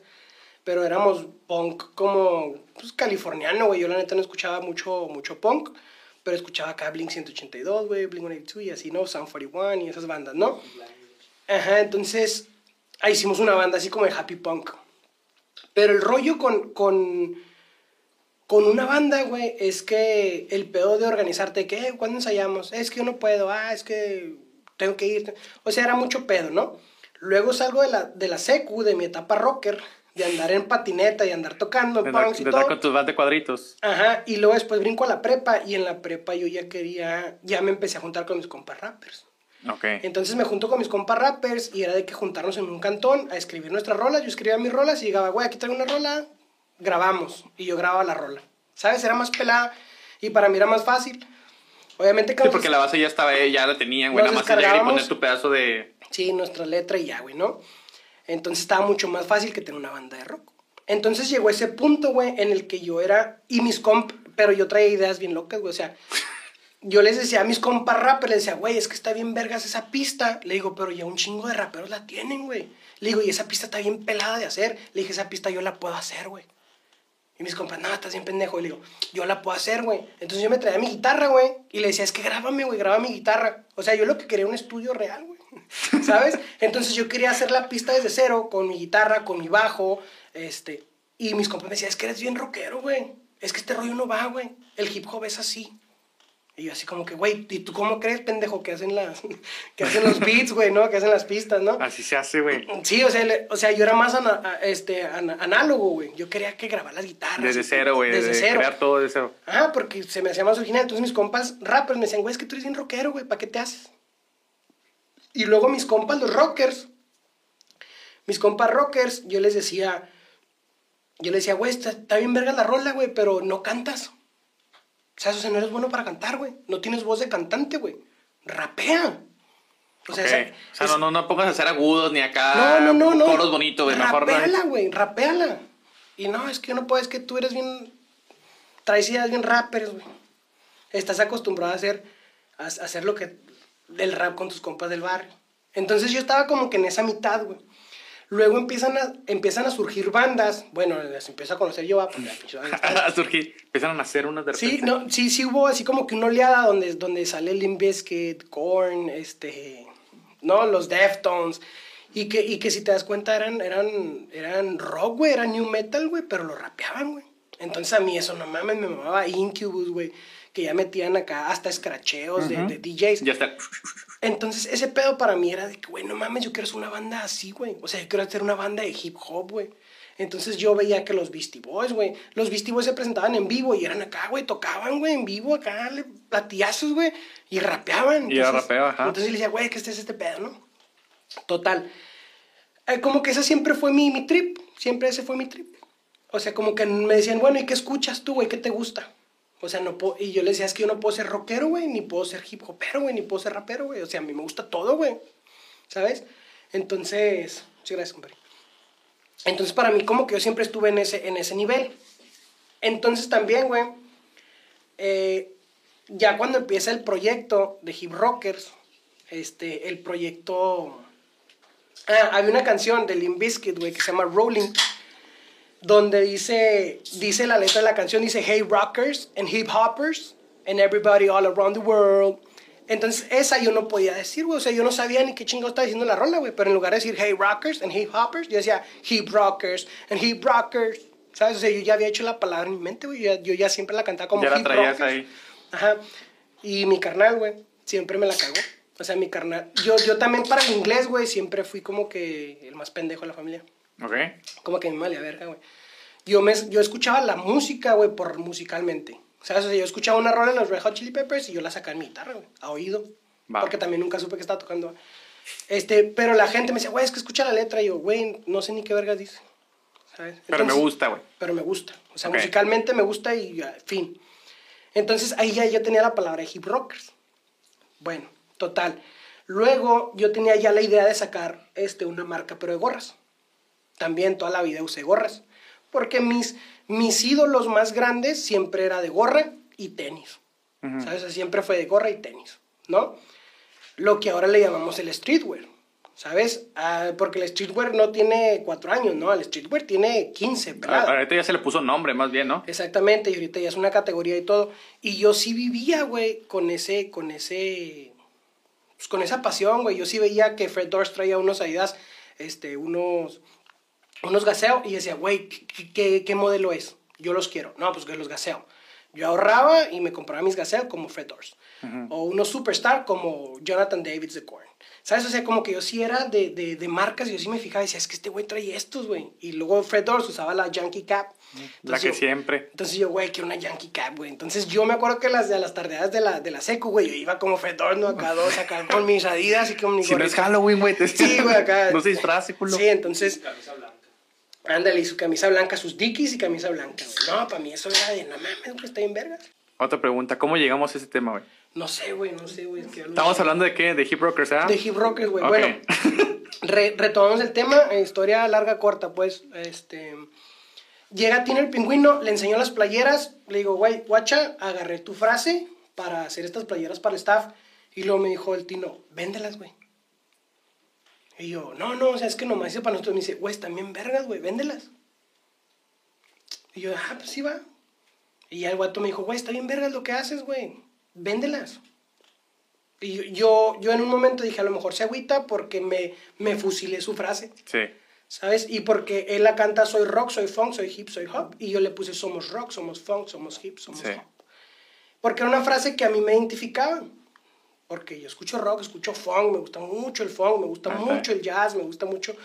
Pero éramos punk como, pues, californiano, güey. Yo la neta no escuchaba mucho, mucho punk, pero escuchaba acá Blink 182, güey, Blink 182 y así, ¿no? Sound 41 y esas bandas, ¿no? Ajá, entonces ahí hicimos una banda así como de happy punk. Pero el rollo con, con, con una banda, güey, es que el pedo de organizarte, que, eh, ¿cuándo ensayamos? Es que yo no puedo, ah, es que tengo que ir. O sea, era mucho pedo, ¿no? Luego salgo de la, de la secu, de mi etapa rocker, de andar en patineta y andar tocando De punks y de todo. con tus bandas de cuadritos. Ajá, y luego después brinco a la prepa y en la prepa yo ya quería, ya me empecé a juntar con mis compas rappers. Ok. Entonces me junto con mis compas rappers y era de que juntarnos en un cantón a escribir nuestras rolas. Yo escribía mis rolas y llegaba, güey, aquí traigo una rola, grabamos. Y yo grababa la rola. ¿Sabes? Era más pelada y para mí era más fácil. Obviamente Sí, porque la base ya estaba, eh, ya la tenían, güey. Nada más llegar y poner tu pedazo de. Sí, nuestra letra y ya, güey, ¿no? Entonces estaba mucho más fácil que tener una banda de rock. Entonces llegó ese punto, güey, en el que yo era, y mis comp, pero yo traía ideas bien locas, güey, o sea, yo les decía a mis compas rappers, les decía, güey, es que está bien vergas esa pista. Le digo, pero ya un chingo de raperos la tienen, güey. Le digo, y esa pista está bien pelada de hacer. Le dije, esa pista yo la puedo hacer, güey. Y mis compas, no, estás bien pendejo. Y le digo, yo la puedo hacer, güey. Entonces yo me traía mi guitarra, güey. Y le decía, es que grábame, güey, graba mi guitarra. O sea, yo lo que quería un estudio real, güey. ¿Sabes? Entonces yo quería hacer la pista desde cero, con mi guitarra, con mi bajo, este. Y mis compas me decían, es que eres bien rockero, güey. Es que este rollo no va, güey. El hip hop es así. Y yo así como que, güey, ¿y tú cómo crees, pendejo, que hacen las, que hacen los beats, güey, ¿no? Que hacen las pistas, ¿no? Así se hace, güey. Sí, o sea, le- o sea yo era más ana- este, ana- análogo, güey. Yo quería que grabar las guitarras. Desde cero, güey. Desde de cero. crear todo de cero. Ajá, porque se me hacía más original. Entonces mis compas rappers me decían, güey, es que tú eres bien rockero, güey, ¿para qué te haces? Y luego mis compas, los rockers, mis compas rockers, yo les decía, yo les decía, güey, está, está bien verga la rola, güey, pero no cantas. O sea, o sea, no eres bueno para cantar, güey. No tienes voz de cantante, güey. Rapea. O sea, Ok. esa- o sea, es- no, no, no pongas a hacer agudos ni acá. no, no, no, no. Coros bonitos, güey. Mejor no. Rapeala, güey. Y no, es que yo no puedo, es que tú eres bien. Traes ideas bien rappers, güey. Estás acostumbrado a hacer, a, a hacer lo que. del rap con tus compas del barrio. Entonces yo estaba como que en esa mitad, güey. Luego empiezan a, empiezan a surgir bandas. Bueno, las empiezo a conocer yo, ah, banda está- a surgir. Empezaron a hacer unas de Sí, repente. no, sí, sí hubo así como que una oleada donde, donde sale Limp Bizkit, Korn, este, no, los Deftones, y que, y que si te das cuenta eran, eran, eran rock, güey, eran new metal, güey, pero lo rapeaban, güey. Entonces a mí eso, no mames, me mamaba Incubus, güey, que ya metían acá hasta escracheos de, de DJs. Ya está. Entonces, ese pedo para mí era de que, güey, no mames, yo quiero hacer una banda así, güey. O sea, yo quiero hacer una banda de hip hop, güey. Entonces yo veía que los Beastie Boys, güey, los Beastie Boys se presentaban en vivo y eran acá, güey, tocaban, güey, en vivo, acá, le- platillazos, güey, y rapeaban. Y rapeo, ajá. Entonces le decía, güey, que este es este pedo, ¿no? Total. Eh, como que ese siempre fue mi, mi trip, siempre ese fue mi trip. O sea, como que me decían, bueno, ¿y qué escuchas tú, güey? ¿Qué te gusta? O sea, no puedo, y yo les decía, es que yo no puedo ser rockero, güey, ni puedo ser hip hopero, güey, ni puedo ser rapero, güey. O sea, a mí me gusta todo, güey. ¿Sabes? Entonces, sí, gracias, compadre. Entonces, para mí, como que yo siempre estuve en ese, en ese nivel. Entonces, también, güey, eh, ya cuando empieza el proyecto de Hip Rockers, este, el proyecto... Ah, había una canción de Limp Bizkit, güey, que se llama Rolling, donde dice, dice la letra de la canción, dice, Hey Rockers and Hip Hoppers and everybody all around the world. Entonces, esa yo no podía decir, güey, o sea, yo no sabía ni qué chingo estaba diciendo la rola, güey, pero en lugar de decir Hey Rockers and Hip Hoppers, yo decía Hip Rockers and Hip Rockers, ¿sabes? O sea, yo ya había hecho la palabra en mi mente, güey, yo, ya- yo ya siempre la cantaba como Ya la Hip traías Rockers. ahí. Ajá. Y mi carnal, güey, siempre me la cagó. O sea, mi carnal. Yo, yo también para el inglés, güey, siempre fui como que el más pendejo de la familia. Ok. Como que me valía verga, güey. Yo, me, yo escuchaba la música, güey, por musicalmente. O sea, o sea, yo escuchaba una rola en los Red Hot Chili Peppers y yo la sacaba en mi guitarra, güey, a oído. Va. Porque también nunca supe que estaba tocando. Este, pero la gente me decía, güey, es que escucha la letra. Y yo, güey, no sé ni qué vergas dice. ¿Sabes? Pero me Entonces- gusta, güey. pero me gusta. O sea, Ok. musicalmente me gusta y ya, fin. Entonces ahí ya yo tenía la palabra de hip rockers. Bueno, total. Luego yo tenía ya la idea de sacar este, una marca, pero de gorras. También toda la vida usé gorras. Porque mis, mis ídolos más grandes siempre era de gorra y tenis. ¿Sabes? O sea, siempre fue de gorra y tenis, ¿no? Lo que ahora le llamamos el streetwear. ¿Sabes? Ah, porque el streetwear no tiene cuatro años, ¿no? El streetwear tiene 15, ¿verdad? Ahorita ya se le puso nombre, más bien, ¿no? Exactamente, y ahorita ya es una categoría y todo. Y yo sí vivía, güey, con ese, con ese, pues con esa pasión, güey. Yo sí veía que Fred Durst traía unos Adidas, este, unos, unos gaseo, y decía, güey, ¿qué, qué, qué modelo es? Yo los quiero. No, pues que los gaseo. Yo ahorraba y me compraba mis gaseo como Fred Durst. O unos superstar como Jonathan Davids de Korn. ¿Sabes? O sea, como que yo sí era de, de, de marcas y yo sí me fijaba y decía, es que este güey trae estos, güey. Y luego Fred Durst usaba la Yankee Cap. La Entonces que yo- siempre. entonces yo, güey, quiero una Yankee Cap, güey. Entonces yo me acuerdo que las de las tardeadas de la, de la secu, güey, yo iba como fedorno acá dos, acá con mis adidas y con mi Si no es gorrita. Halloween, güey. te- Sí, güey, acá. No se disfrace, culo. Sí, entonces... Ándale, y su camisa blanca, sus dickies y camisa blanca, güey. No, para mí eso era de, no mames, güey, está bien vergas. Otra pregunta, ¿cómo llegamos a ese tema, güey? No sé, güey, no sé, güey. es que Estamos hablando de qué? De Hip Rockers, ¿ah? De hip rockers, güey. Bueno, re- retomamos el tema, eh, historia larga, corta, pues, este... Llega Tino el pingüino, le enseñó las playeras, le digo, güey, guacha, agarré tu frase para hacer estas playeras para el staff. Y luego me dijo el Tino, véndelas, güey. Y yo, no, no, o sea, es que nomás hice para nosotros. Me dice, güey, bien vergas, güey, véndelas. Y yo, ah, pues sí va. Y ya el guato me dijo, güey, está bien vergas lo que haces, güey, véndelas. Y yo- yo, yo en un momento dije, a lo mejor se agüita porque me, me fusilé su frase, Sí. ¿sabes? Y porque él la canta, soy rock, soy funk, soy hip, soy hop. Y yo le puse, somos rock, somos funk, somos hip, somos Sí. hop. Porque era una frase que a mí me identificaba. Porque yo escucho rock, escucho funk, me gusta mucho el funk, me gusta Ajá. mucho el jazz, me gusta mucho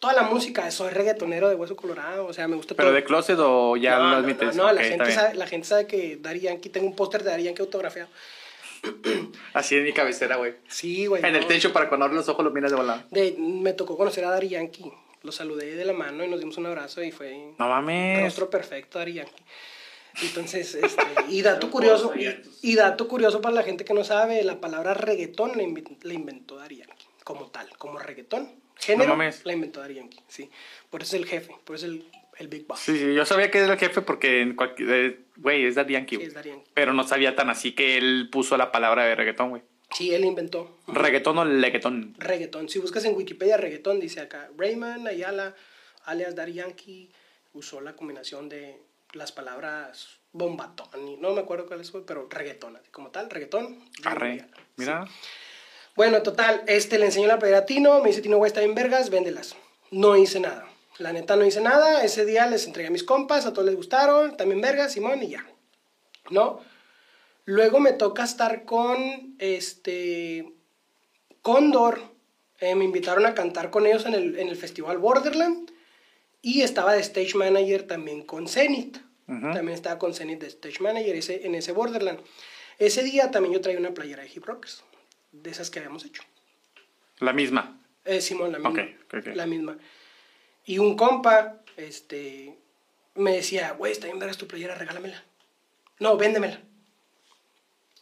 toda la música. Soy reggaetonero de hueso colorado, o sea, me gusta ¿Pero todo. de closet o ya no, lo no, admites? No, no, la, Ok, está gente sabe, la gente sabe que Daddy Yankee, tengo un póster de Daddy Yankee autografiado. Así en mi cabecera, güey. Sí, güey. En el no. techo para cuando abres los ojos lo miras de volada. De, me tocó conocer a Daddy Yankee. Lo saludé de la mano y nos dimos un abrazo y fue No mames. rostro perfecto Daddy Yankee. Entonces, este, y dato curioso, y, y dato curioso para la gente que no sabe, la palabra reggaetón la, inven- la inventó Daddy Yankee, como tal, como reggaetón. Género, No mames. la inventó Daddy Yankee, sí. Por eso es el jefe, por eso es el, el Big Boss. Sí, sí, yo sabía que era el jefe porque en cualquier... eh, Güey, es Yankee, Sí, Yankee. Pero no sabía tan así que él puso la palabra de reggaetón, güey. Sí, él inventó. Reggaetón o leguetón. reggaetón. Si buscas en Wikipedia reggaetón, dice acá, Raymond Ayala, alias Daddy Yankee, usó la combinación de las palabras bombatón, y no me acuerdo cuál es, pero reggaetón, así como tal, reggaetón. Arre. Mira. Bueno, total, este le enseñó la playera a Tino, me dice Tino, güey, está bien vergas, véndelas. No hice nada. La neta no hice nada, ese día les entregué a mis compas, a todos les gustaron, también vergas, Simón, y ya. ¿No? Luego me toca estar con, este, Cóndor, eh, me invitaron a cantar con ellos en el, en el festival Borderland, y estaba de stage manager también con Zenith. Ujú. También estaba con Zenith de stage manager ese, en ese Borderland. Ese día también yo traía una playera de hip rockers, de esas que habíamos hecho. La misma. Eh, Simón, la misma. Ok, ok, ok. La misma. Y un compa, este, me decía, güey, está bien vergas tu playera, regálamela. No, véndemela.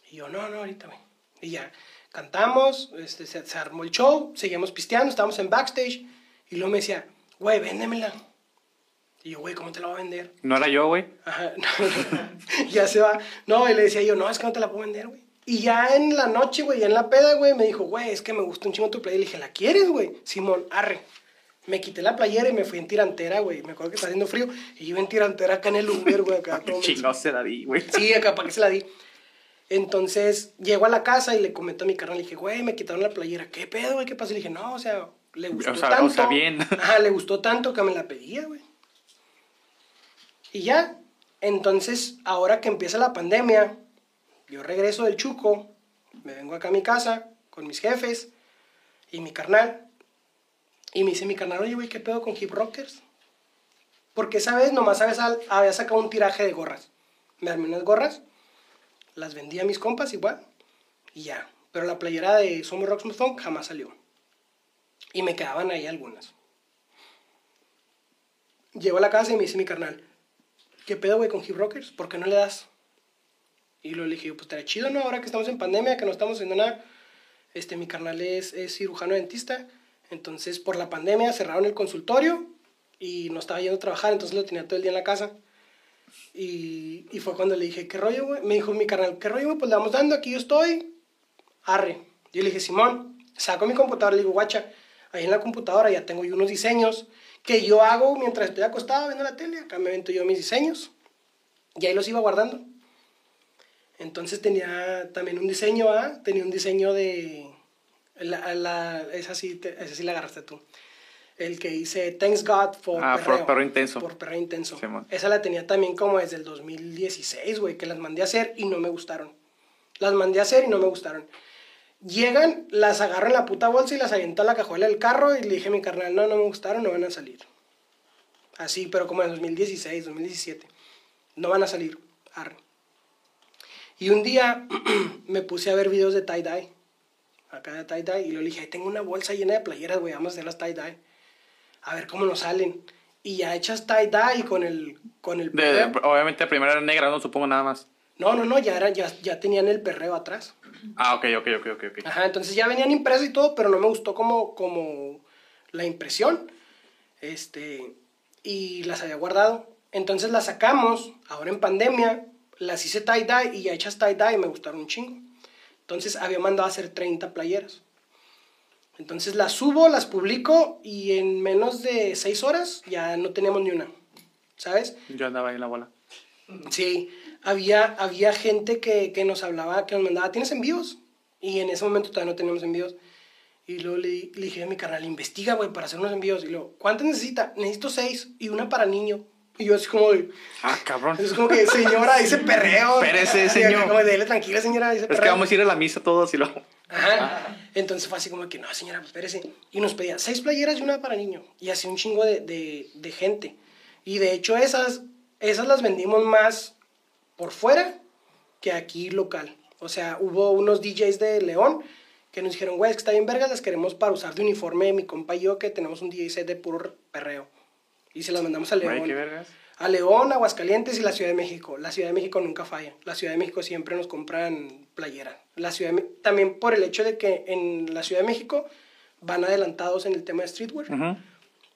Y yo, no, no, ahorita, güey. Y ya, cantamos, este, se, se armó el show, seguíamos pisteando, estábamos en backstage. Y luego me decía, güey, véndemela. Y yo, güey, ¿cómo te la voy a vender? No era yo, güey. Ajá, ya se va. No, y le decía yo, no, es que no te la puedo vender, güey. Y ya en la noche, güey, ya en la peda, güey, me dijo, güey, es que me gusta un chingo tu playera. Y le dije, ¿la quieres, güey? Simón, arre. Me quité la playera y me fui en tirantera, güey. Me acuerdo que está haciendo frío. Y yo iba en tirantera acá en el Uber, güey, acá. Chingado se la di, güey. Sí, acá para que se la di. Entonces, llego a la casa y le comento a mi carnal, le dije, güey, me quitaron la playera. ¿Qué pedo, güey? ¿Qué pasa? Y le dije, no, o sea, le gustó O sea, o tanto. sea, bien. Ajá, le gustó tanto que me la pedía, güey. Y ya, entonces, ahora que empieza la pandemia, yo regreso del Chuco, me vengo acá a mi casa con mis jefes y mi carnal. Y me dice mi carnal, oye, güey, ¿qué pedo con hip rockers? Porque esa vez nomás había, sacado un tiraje de gorras. Me armé unas gorras, las vendí a mis compas igual, y ya. Pero la playera de Somos Rock Smooth Funk jamás salió. Y me quedaban ahí algunas. Llego a la casa y me dice mi carnal, ¿qué pedo, güey, con hip rockers? ¿Por qué no le das? Y lo le dije, pues estaría chido, ¿no? Ahora que estamos en pandemia, que no estamos haciendo nada. Este, mi carnal es, cirujano dentista. Entonces, por la pandemia cerraron el consultorio y no estaba yendo a trabajar, entonces lo tenía todo el día en la casa. Y, y fue cuando le dije, ¿qué rollo, güey? Me dijo mi carnal, ¿qué rollo, güey? Pues le vamos dando, aquí yo estoy. Arre. Yo le dije, Simón, saco mi computadora, le digo, guacha, ahí en la computadora ya tengo yo unos diseños que yo hago mientras estoy acostado viendo la tele, acá me avento yo mis diseños. Y ahí los iba guardando. Entonces tenía también un diseño, ¿ah? Tenía un diseño de... La, la- esa, sí, te- esa sí la agarraste tú. El que dice Thanks God for Ah, por perro intenso. Por perro intenso. Simón. esa la tenía también como desde el 2016, güey, que las mandé a hacer y no me gustaron. Las mandé a hacer y no me gustaron. Llegan, las agarro en la puta bolsa y las aviento a la cajuela del carro y le dije a mi carnal, no, no me gustaron, no van a salir. Así, pero como en 2016, 2017. No van a salir. Arre. Y un día me puse a ver videos de tie-dye. Acá de tie-dye. Y le dije, "Ay, tengo una bolsa llena de playeras, güey, vamos a hacer las tie-dye. A ver cómo nos salen. Y ya hechas tie-dye con el, con el De- obviamente primera era negra, no supongo nada más. No, no, no, ya, era, ya, ya tenían el perreo atrás. Ah, ok, ok, ok, ok. ok. Ajá, entonces ya venían impresas y todo, pero no me gustó como, como la impresión. Este, y las había guardado. Entonces las sacamos, ahora en pandemia, las hice tie-dye y ya hechas tie-dye me gustaron un chingo. Entonces había mandado a hacer 30 playeras. Entonces las subo, las publico y en menos de 6 horas ya no tenemos ni una. ¿Sabes? Yo andaba ahí en la bola. Sí, había, había gente que, que nos hablaba, que nos mandaba, ¿tienes envíos? Y en ese momento todavía no teníamos envíos. Y luego le, le dije a mi canal, investiga, güey, para hacer unos envíos. Y luego, ¿cuántas necesita? Necesito seis y una para niño. Y yo así como de, Ah, cabrón. es como que, señora, dice perreo. Espérese, señor. Como de, dele tranquila, señora, dice Es que perreo. vamos a ir a la misa todos y lo... Ajá. Entonces fue así como que, no, señora, pues espérese. Y nos pedía seis playeras y una para niño. Y así un chingo de, de, de gente. Y de hecho esas, esas las vendimos más por fuera que aquí local. O sea, hubo unos DJs de León que nos dijeron, güey, es que está bien vergas, las queremos para usar de uniforme mi compa y yo que tenemos un DJ set de puro perreo. Y se las mandamos a León. Güey, qué vergas. A León, Aguascalientes y la Ciudad de México. La Ciudad de México nunca falla. La Ciudad de México siempre nos compran playera. La Ciudad de también por el hecho de que en la Ciudad de México van adelantados en el tema de streetwear. Ujú.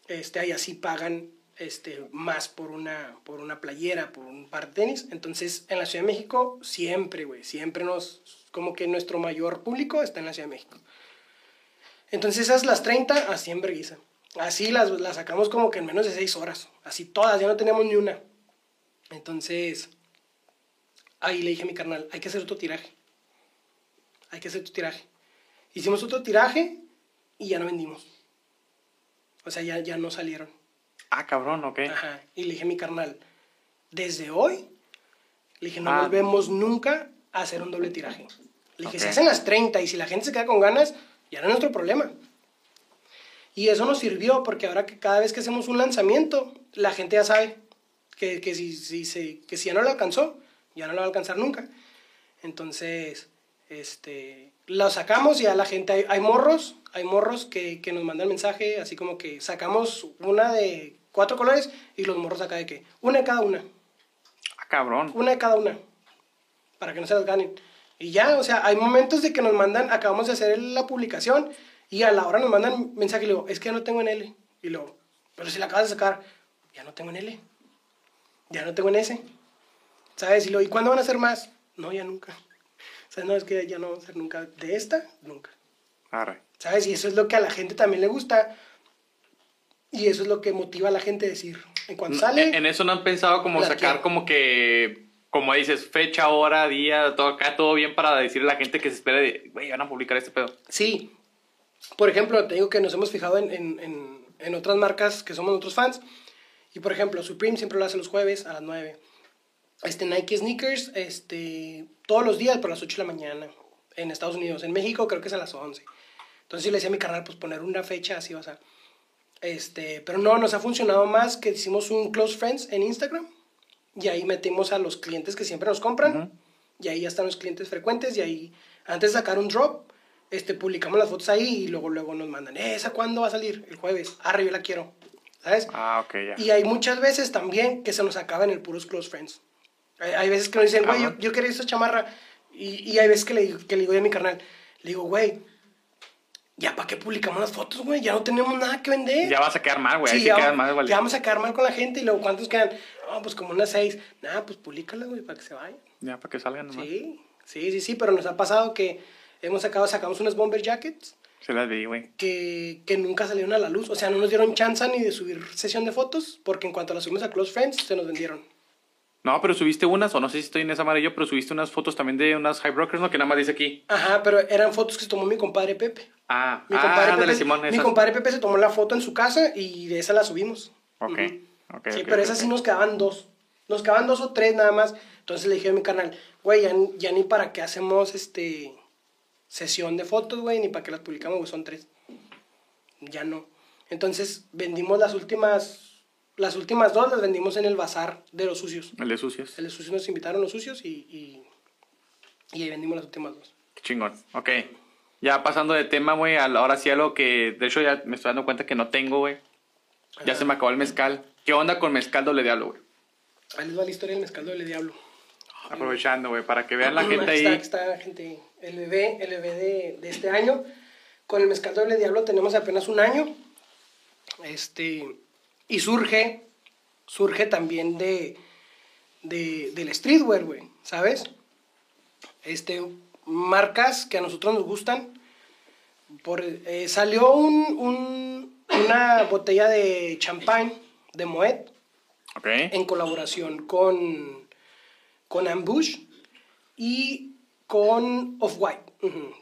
este, ahí así pagan este, más por una, por una playera, por un par de tenis. Entonces, en la Ciudad de México, siempre, güey, siempre nos, como que nuestro mayor público está en la Ciudad de México. Entonces, esas las 30, así en vergüenza. Así las, las sacamos como que en menos de 6 horas. Así todas, ya no teníamos ni una. Entonces, ahí le dije a mi carnal, hay que hacer otro tiraje. Hay que hacer otro tiraje. Hicimos otro tiraje y ya no vendimos. O sea, ya, ya no salieron. Ah, cabrón, ok. Ajá. Y le dije mi carnal, desde hoy, le dije, no Ah. volvemos nunca a hacer un doble tiraje. Le dije, Ok. se hacen las 30 y si la gente se queda con ganas, ya no es nuestro problema. Y eso nos sirvió porque ahora que cada vez que hacemos un lanzamiento, la gente ya sabe que, que, si, que si ya no lo alcanzó, ya no lo va a alcanzar nunca. Entonces, este, lo sacamos y a la gente, hay, hay morros, hay morros que, que nos mandan mensaje, así como que sacamos una de cuatro colores y los morros acá de que, una de cada una, Ah, cabrón. una de cada una, para que no se las ganen. Y ya, o sea, hay momentos de que nos mandan, acabamos de hacer la publicación y a la hora nos mandan mensaje y luego, es que ya no tengo en L. Y luego, pero si la acabas de sacar, ya no tengo en L. Ya no tengo en S. ¿Sabes? Y luego, ¿y cuándo van a hacer más? No, ya nunca. O sea, no, es que ya no vamos a hacer nunca de esta, nunca. Arre. ¿Sabes? Y eso es lo que a la gente también le gusta. Y eso es lo que motiva a la gente a decir, en cuanto sale... En, eso no han pensado como sacar quiero. como que, como dices, fecha, hora, día, todo acá, todo bien para decirle a la gente que se espere de, güey, van a publicar este pedo. Sí. Por ejemplo, te digo que nos hemos fijado en, en, en, en otras marcas que somos otros fans. Y por ejemplo, Supreme siempre lo hace los jueves a las 9. Este Nike Sneakers, este, todos los días por las 8 de la mañana en Estados Unidos. En México creo que es a las 11. Entonces yo le decía a mi canal, pues poner una fecha así, o sea. Este, pero no, nos ha funcionado más que hicimos un Close Friends en Instagram. Y ahí metimos a los clientes que siempre nos compran. Ujú. Y ahí ya están los clientes frecuentes. Y ahí, antes de sacar un drop, este, publicamos las fotos ahí y luego, luego nos mandan, "Eh, ¿esa cuándo va a salir? El jueves. Arre, yo la quiero. ¿Sabes? Ah, ok, ya. Y hay muchas veces también que se nos acaba en el puros close friends. Hay, hay veces que nos dicen, güey, yo, yo quería esa chamarra. Y, y hay veces que le, que le digo a mi carnal, le digo, güey, ¿ya para qué publicamos las fotos, güey? Ya no tenemos nada que vender. Ya vas a quedar mal, güey. Sí, ya, mal, vamos a quedar mal con la gente. Y luego, ¿cuántos quedan? No, pues como unas seis. Nada, pues públicalas, güey, para que se vayan. Ya, para que salgan nomás. Sí, sí, sí, sí, pero nos ha pasado que hemos sacado, sacamos unas bomber jackets Se las vi, güey. que, que nunca salieron a la luz. O sea, no nos dieron chance ni de subir sesión de fotos, porque en cuanto las subimos a Close Friends, se nos vendieron. No, pero subiste unas, o no sé si estoy en esa amarillo, pero subiste unas fotos también de unas high brokers, ¿no? Que nada más dice aquí. Ajá, pero eran fotos que se tomó mi compadre Pepe. Ah, Mi ah, compadre, ándale, Pepe, Simón. mi compadre Pepe se tomó la foto en su casa y de esa la subimos. Ok, Ujú. ok. Sí, pero esas sí nos quedaban dos. Nos quedaban dos o tres nada más. Entonces le dije a mi canal, güey, ya, ya ni para qué hacemos este sesión de fotos, güey, ni para qué las publicamos, güey, son tres. Ya no. Entonces vendimos las últimas, las últimas dos las vendimos en el bazar de los sucios. El de sucios. El de sucios nos invitaron los sucios y, y, y ahí vendimos las últimas dos. Qué chingón. Ok. Ya pasando de tema, güey, ahora sí algo que, de hecho, ya me estoy dando cuenta que no tengo, güey. Ya se me acabó el mezcal. ¿Qué onda con mezcal doble diablo, güey? Ahí les va la historia del mezcal del diablo. Aprovechando, güey, para que vean la gente está, ahí. aquí está, gente. El bebé, el bebé de, de este año. Con el mezcal doble diablo tenemos apenas un año. Este, y surge, surge también de, de, del streetwear, güey, ¿sabes? Este, marcas que a nosotros nos gustan. Por, eh, salió un, un- una botella de champán de Moet en colaboración con, con Ambush y con Off-White,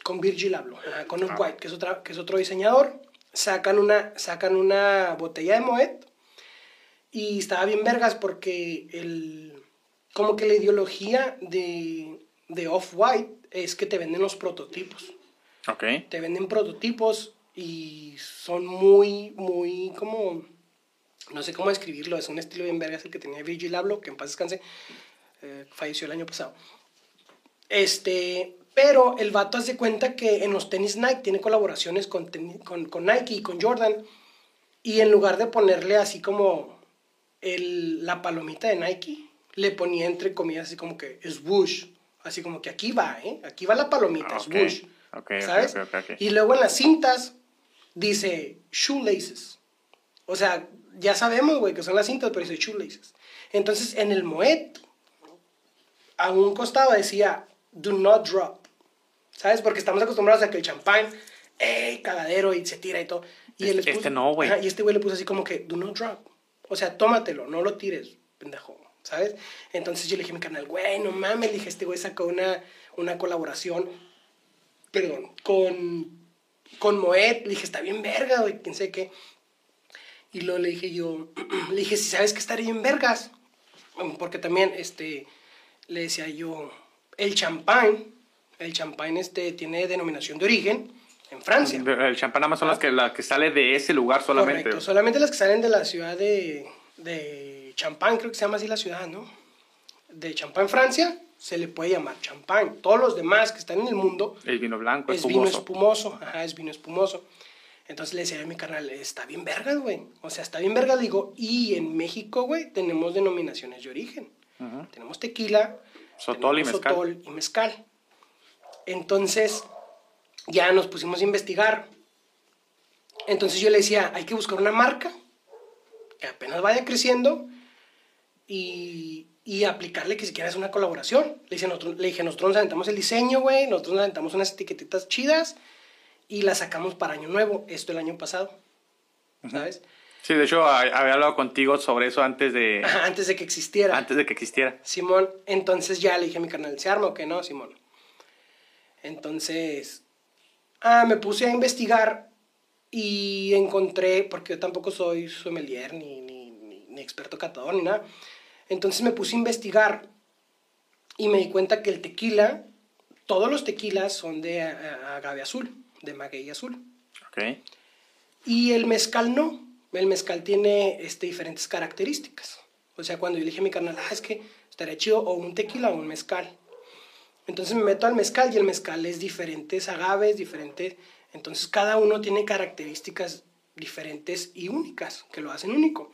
con Virgil Abloh, ajá, con Off-White, que, es otra- que es otro diseñador. Sacan una, sacan una botella de Moet y estaba bien vergas porque el, como que la ideología de, de Off-White es que te venden los prototipos Ok. te venden prototipos y son muy, muy como, no sé cómo describirlo, es un estilo bien vergas el que tenía Virgil Abloh, que en paz descanse, eh, falleció el año pasado. Este, pero el vato hace cuenta que en los tenis Nike tiene colaboraciones con, con, con Nike y con Jordan, y en lugar de ponerle así como el, la palomita de Nike, le ponía entre comillas así como que es Bush, así como que aquí va, ¿eh? Aquí va la palomita, es Ok, Bush. ok, ok, ¿Sabes? ok, ok, ok. Y luego en las cintas dice shoelaces. O sea, ya sabemos, güey, que son las cintas, pero dice shoelaces. Entonces, en el Moet, a un costado decía do not drop. ¿Sabes? Porque estamos acostumbrados a que el champán, ¡ey! Cagadero y se tira y todo. Y él les Este- puso- este no, güey. Y este güey le puso así como que do not drop. O sea, tómatelo, no lo tires, pendejo. ¿Sabes? Entonces yo le dije a mi canal, güey, no mames. Le dije, este güey sacó una, una colaboración perdón, con, con Moet. Le dije, está bien verga, güey, quién sé qué. Y luego le dije yo, le dije, si sabes que estaría bien vergas. Um, Porque también, este, le decía yo, el champán, el champán este tiene denominación de origen en Francia. El champán nada más son las que, la que sale de ese lugar solamente. Correcto, solamente las que salen de la ciudad de, de Champagne, creo que se llama así la ciudad, ¿no? De Champagne, Francia, se le puede llamar champán. Todos los demás que están en el mundo El vino blanco, es vino espumoso. espumoso, ajá, es vino espumoso. Entonces le decía a mi carnal, está bien vergas, güey. O sea, está bien vergas, digo, y en México, güey, tenemos denominaciones de origen. Ujú. Tenemos tequila, Sotol y tenemos mezcal. sotol y mezcal. Entonces, ya nos pusimos a investigar. Entonces yo le decía, hay que buscar una marca que apenas vaya creciendo y, y aplicarle que siquiera es una colaboración. Le dije, nosotros, le dije, nosotros nos aventamos el diseño, güey, nosotros nos aventamos unas etiquetitas chidas y las sacamos para Año Nuevo, esto el año pasado, ¿sabes? Sí, de hecho, había hablado contigo sobre eso antes de, antes de que existiera. antes de que existiera. Simón, entonces ya le dije a mi canal, ¿se arma o qué no, Simón? Entonces, ah, me puse a investigar y encontré, porque yo tampoco soy sommelier ni, ni, ni, ni experto catador ni nada, entonces me puse a investigar y me di cuenta que el tequila, todos los tequilas son de agave azul, de maguey azul. Ok. Y el mezcal no. El mezcal tiene este, diferentes características. O sea, cuando yo le dije a mi carnal, ah, es que estaría chido o un tequila o un mezcal. Entonces me meto al mezcal y el mezcal es diferentes agaves, diferentes. Entonces cada uno tiene características diferentes y únicas que lo hacen único.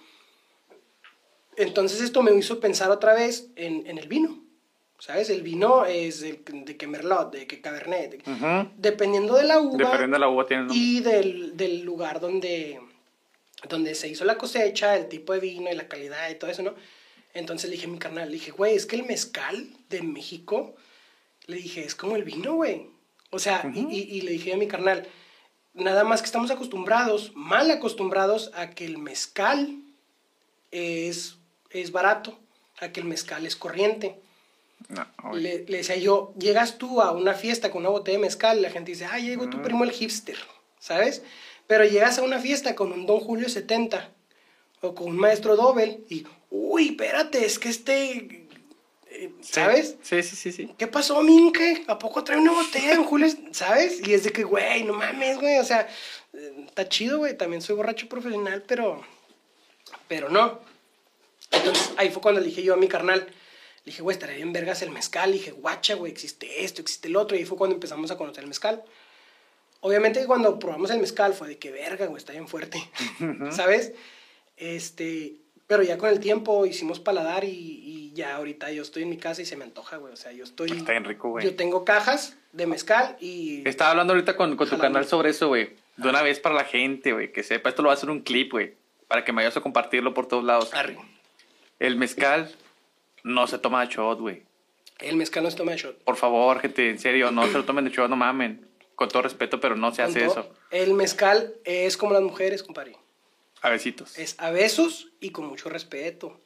Entonces esto me hizo pensar otra vez en, en el vino. ¿Sabes? El vino es de, de que Merlot, de que Cabernet. de-. Dependiendo de la uva Dependiendo de la uva tiene y del, del lugar donde, donde se hizo la cosecha, el tipo de vino y la calidad y todo eso, ¿no? Entonces le dije a mi carnal, le dije, güey, es que el mezcal de México, le dije, es como el vino, güey. O sea, y- y, y le dije a mi carnal, nada más que estamos acostumbrados, mal acostumbrados a que el mezcal es, es barato, a que el mezcal es corriente. No. Le, le decía yo, llegas tú a una fiesta con una botella de mezcal la gente dice, ah, llegó tu primo el hipster, ¿sabes? Pero llegas a una fiesta con un Don Julio 70 o con un maestro Dobel y, uy, espérate, es que este. ¿Sabes? Sí, sí, sí, sí. ¿Qué pasó, Minke? ¿A poco trae una botella en Julio? ¿Sabes? Y es de que, güey, no mames, güey, o sea, está chido, güey, también soy borracho profesional, pero, pero no. Entonces, ahí fue cuando le dije yo a mi carnal, le dije, güey, estaría bien vergas el mezcal. Le dije, guacha, güey, existe esto, existe el otro. Y ahí fue cuando empezamos a conocer el mezcal. Obviamente cuando probamos el mezcal fue de que verga, güey, está bien fuerte. ¿Sabes? Este, pero ya con el tiempo hicimos paladar y ya ahorita yo estoy en mi casa y se me antoja, güey. O sea, yo estoy... Está bien rico, güey. Yo tengo cajas de mezcal y... Estaba hablando ahorita con, con tu canal sobre eso, güey. De una vez para la gente, güey. Que sepa, esto lo va a hacer un clip, güey. Para que me vayas a compartirlo por todos lados. Arre. El mezcal no se toma de shot, güey. El mezcal no se toma de shot. Por favor, gente, en serio, no se lo tomen de shot, no mamen. Con todo respeto, pero no se hace todo, eso. El mezcal es como las mujeres, compadre. A besitos. Es a besos y con mucho respeto.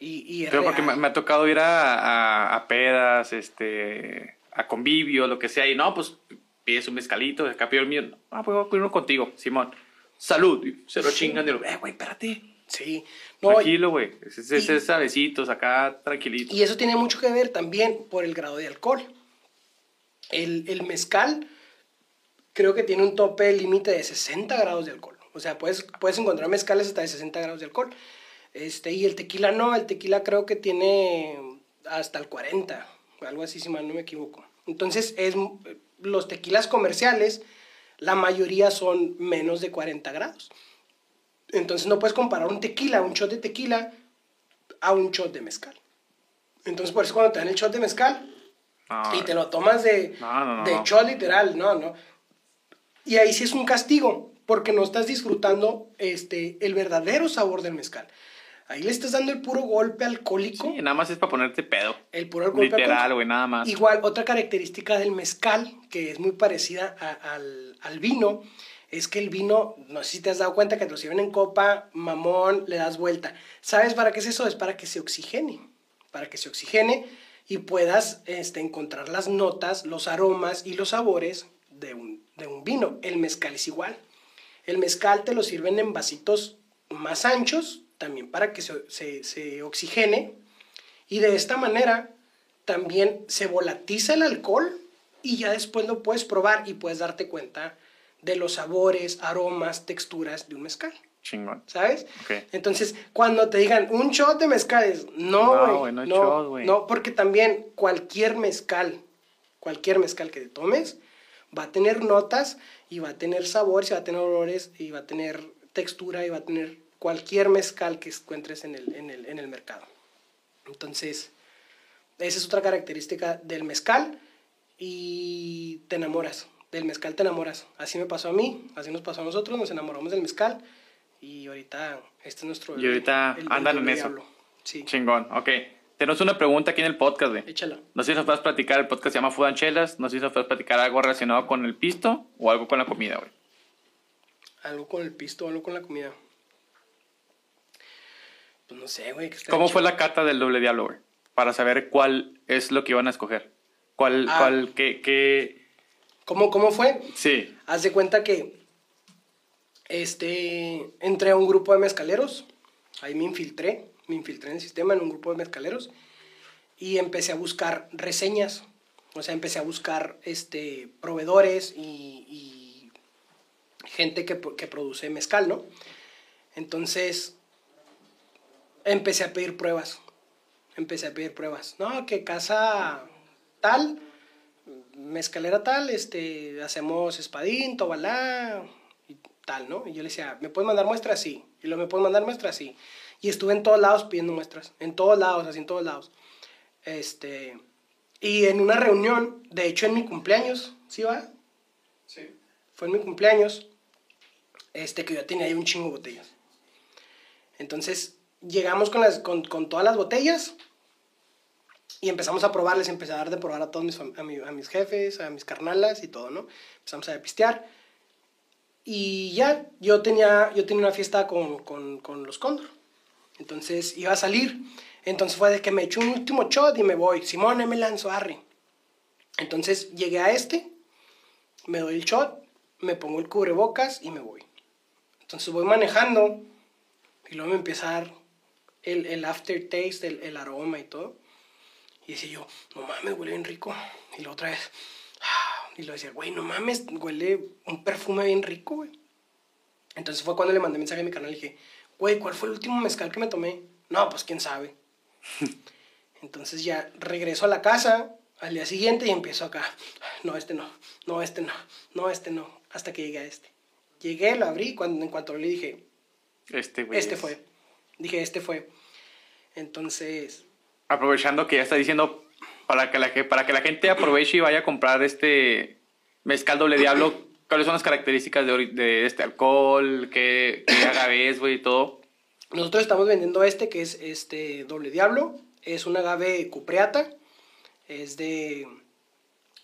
Y, y Pero porque me, me ha tocado ir a, a, a pedas, este, a convivio, lo que sea, y no, pues pides un mezcalito, acá pido el mío. Ah, pues voy a uno contigo, Simón. Salud. Se lo chingan y lo, eh, güey, espérate. Sí. No, Tranquilo, güey. Es, es, es, besitos, acá tranquilito. Y eso tiene mucho que ver también por el grado de alcohol. El, el mezcal creo que tiene un tope límite de 60 grados de alcohol. O sea, puedes, puedes encontrar mezcales hasta de 60 grados de alcohol. Este, y el tequila no, el tequila creo que tiene hasta el 40, algo así si mal no me equivoco. Entonces, es, los tequilas comerciales, la mayoría son menos de 40 grados. Entonces no puedes comparar un tequila, un shot de tequila, a un shot de mezcal. Entonces por eso cuando te dan el shot de mezcal No, y te lo tomas de, No, de shot literal, no, no. Y ahí sí es un castigo, porque no estás disfrutando este, el verdadero sabor del mezcal. Ahí le estás dando el puro golpe alcohólico. Sí, nada más es para ponerte pedo. El puro golpe Literal, güey, nada más. Igual, otra característica del mezcal, que es muy parecida a- al, al vino, es que el vino, no sé si te has dado cuenta que te lo sirven en copa, mamón, le das vuelta. ¿Sabes para qué es eso? Es para que se oxigene, para que se oxigene y puedas este, encontrar las notas, los aromas y los sabores de un, de un vino. El mezcal es igual. El mezcal te lo sirven en vasitos más anchos, también para que se, se- se oxigene. Y de esta manera también se volatiza el alcohol y ya después lo puedes probar y puedes darte cuenta de los sabores, aromas, texturas de un mezcal. Chingón. ¿Sabes? Entonces, cuando te digan un shot de mezcales, no, No, güey. no es no, shot, no, porque también cualquier mezcal, cualquier mezcal que te tomes, va a tener notas y va a tener sabores, y va a tener olores, y va a tener textura, y va a tener cualquier mezcal que encuentres en el, en el, en el mercado. Entonces, esa es otra característica del mezcal y te enamoras. Del mezcal te enamoras. Así me pasó a mí, así nos pasó a nosotros, nos enamoramos del mezcal y ahorita este es nuestro... Y ahorita andan en eso. Sí, Chingón, ok. Tenemos una pregunta aquí en el podcast, güey. échala. No sé si nos puedes platicar, el podcast se llama Food and Chelas. No sé si nos puedes platicar algo relacionado con el pisto o algo con la comida, güey. Algo con el pisto, algo con la comida. Pues no sé, güey. ¿Cómo fue la cata del doble diablo, güey? Para saber cuál es lo que iban a escoger. ¿Cuál, Ah. cuál, qué, qué? ¿Cómo, ¿Cómo fue? Sí. Haz de cuenta que este, entré a un grupo de mezcaleros, ahí me infiltré, me infiltré en el sistema en un grupo de mezcaleros y empecé a buscar reseñas, o sea, empecé a buscar este, proveedores y, y gente que, que produce mezcal, ¿no? Entonces, empecé a pedir pruebas, empecé a pedir pruebas, no, que casa tal, mezcalera tal, este, hacemos espadín, tobalá y tal, ¿no? Y yo le decía, ¿me puedes mandar muestras? Sí. Y luego me puedes mandar muestras, sí. Y estuve en todos lados pidiendo muestras, en todos lados, así en todos lados. Este, y en una reunión, de hecho en mi cumpleaños, ¿sí va? Sí. Fue en mi cumpleaños, este, que yo tenía ahí un chingo de botellas. Entonces, llegamos con, las, con, con todas las botellas y empezamos a probarles, empecé a dar de probar a todos mis, a, mi- a mis jefes, a mis carnalas y todo, ¿no? Empezamos a pistear. Y ya, yo tenía, yo tenía una fiesta con, con, con los Cóndor. Entonces iba a salir. Entonces fue de que me eché un último shot y me voy. Simón, ahí me lanzo, arre. Entonces llegué a este, me doy el shot, me pongo el cubrebocas y me voy. Entonces voy manejando y luego me empieza a dar el, el aftertaste, el, el aroma y todo. Y decía yo, no mames, huele bien rico. Y la otra vez, y lo decía, güey, no mames, huele un perfume bien rico, güey. Entonces fue cuando le mandé mensaje a mi canal y dije, güey, ¿cuál fue el último mezcal que me tomé? No, pues quién sabe. Entonces ya regreso a la casa al día siguiente y empiezo acá. No, este no, no, este no, no, este no. Hasta que llegué a este. Llegué, lo abrí, cuando, en cuanto leí dije, Este, güey. este es- fue. Dije, este fue. Entonces, Aprovechando que ya está diciendo para que la, que- para que la gente aproveche y vaya a comprar este mezcal doble diablo, ¿cuáles son las características de, de este alcohol? ¿Qué, qué agave es, güey, y todo? nosotros estamos vendiendo este que es este doble diablo. Es un agave cupreata. Es de,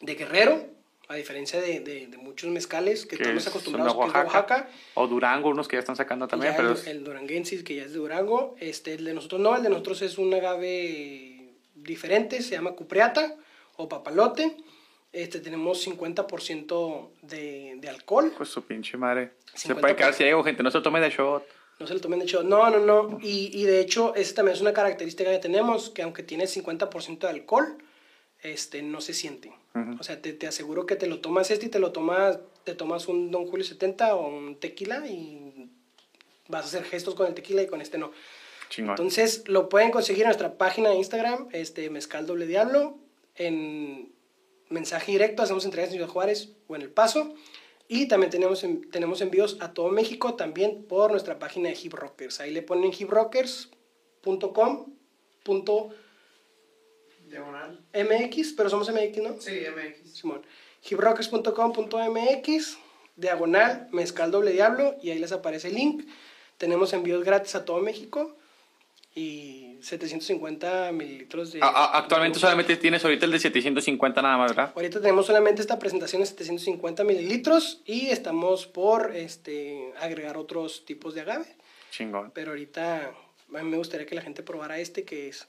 de guerrero. A diferencia de, de- de muchos mezcales que Que estamos es acostumbrados es de Oaxaca. O Durango, unos que ya están sacando también, pero el, es- el duranguensis, que ya es de Durango. Este, el de nosotros no, el de nosotros es un agave diferente, se llama cupreata o papalote. Este, tenemos 50% de, de alcohol. pues su pinche madre. Se 50 puede quedar ciego, gente, no se lo tome de shot. No se lo tomen de hecho. No, no, no. Y, y de hecho, esa también es una característica que tenemos, que aunque tiene 50% de alcohol, este, no se siente. O sea, te, te aseguro que te lo tomas este y te lo tomas, te tomas un Don Julio 70 o un tequila y vas a hacer gestos con el tequila y con este no. Chingón. Entonces lo pueden conseguir en nuestra página de Instagram, este Mezcal Doble Diablo, en mensaje directo, hacemos entregas en Ciudad Juárez o en El Paso. Y también tenemos, en- tenemos envíos a todo México, también por nuestra página de Hip Rockers. Ahí le ponen hiprockers.com. Diagonal. MX, pero somos MX, ¿no? Sí, MX. Simón. hiprockers.com.mx, diagonal, mezcal doble diablo, y ahí les aparece el link. Tenemos envíos gratis a todo México y 750 mililitros de... A- actualmente solamente tienes ahorita el de 750 nada más, ¿verdad? Ahorita tenemos solamente esta presentación de 750 mililitros y estamos por este, agregar otros tipos de agave. Chingón. Pero ahorita a mí me gustaría que la gente probara este que es...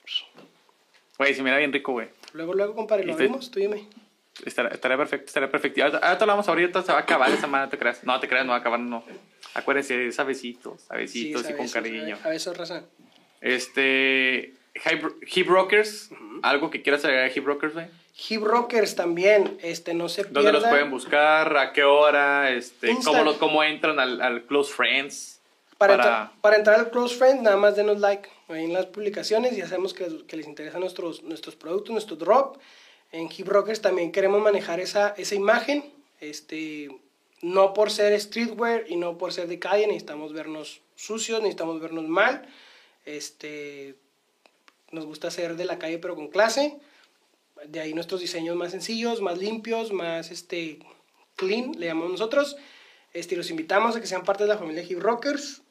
Güey, se mira bien rico, güey. Luego, luego, compadre, lo abrimos, tú dime. Estará, estaría perfecto, estaría perfecto. Ahorita, ahorita lo vamos a abrir, ahorita se va a acabar esa madre, no te creas. No te creas, no va a acabar, no. Acuérdense, sabecitos Sí, y con cariño. A veces raza. Este. Hip, Rockers, algo que quieras agregar a Hip Rockers, güey. Hip Rockers también, este, no se ¿Dónde los pueden buscar? ¿A qué hora? Este, Insta. ¿cómo, lo- ¿Cómo entran al, al Close Friends? Para, Para- entrar, para entrar al Close Friend, nada más denos like ahí en las publicaciones y hacemos que, que les interesan nuestros, nuestros productos, nuestro drop. En Hip Rockers también queremos manejar esa, esa imagen, este, no por ser streetwear y no por ser de calle, necesitamos vernos sucios, necesitamos vernos mal. Este, nos gusta ser de la calle pero con clase. De ahí nuestros diseños más sencillos, más limpios, más este, clean, le llamamos nosotros. Este, los invitamos a que sean parte de la familia Hip Rockers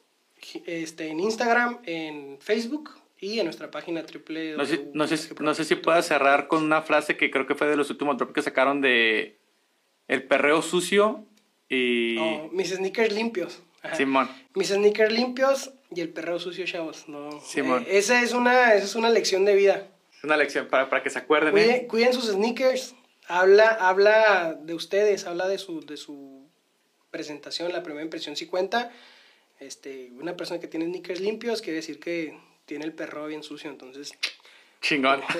este, en Instagram, en Facebook y en nuestra página triple. No sé, no, sé, no sé si puedas cerrar con una frase que creo que fue de los últimos drops que sacaron de El perreo sucio y. Oh, mis sneakers limpios. Ajá. Simón. Mis sneakers limpios y el perreo sucio, chavos. No. Simón. Eh, esa, es una, esa es una lección de vida. Es una lección para, para que se acuerden, Cuiden, ¿eh? cuiden sus sneakers. Habla, habla de ustedes, habla de su, de su presentación, la primera impresión si cuenta. Este, una persona que tiene sneakers limpios quiere decir que tiene el perro bien sucio, entonces... Chingón.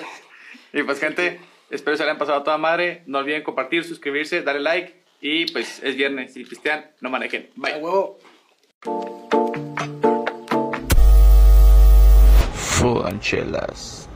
Y pues, gente, espero se le hayan pasado a toda madre. No olviden compartir, suscribirse, darle like. Y pues es viernes. Si pistean, no manejen. A Bye. huevo. Full Anchelas.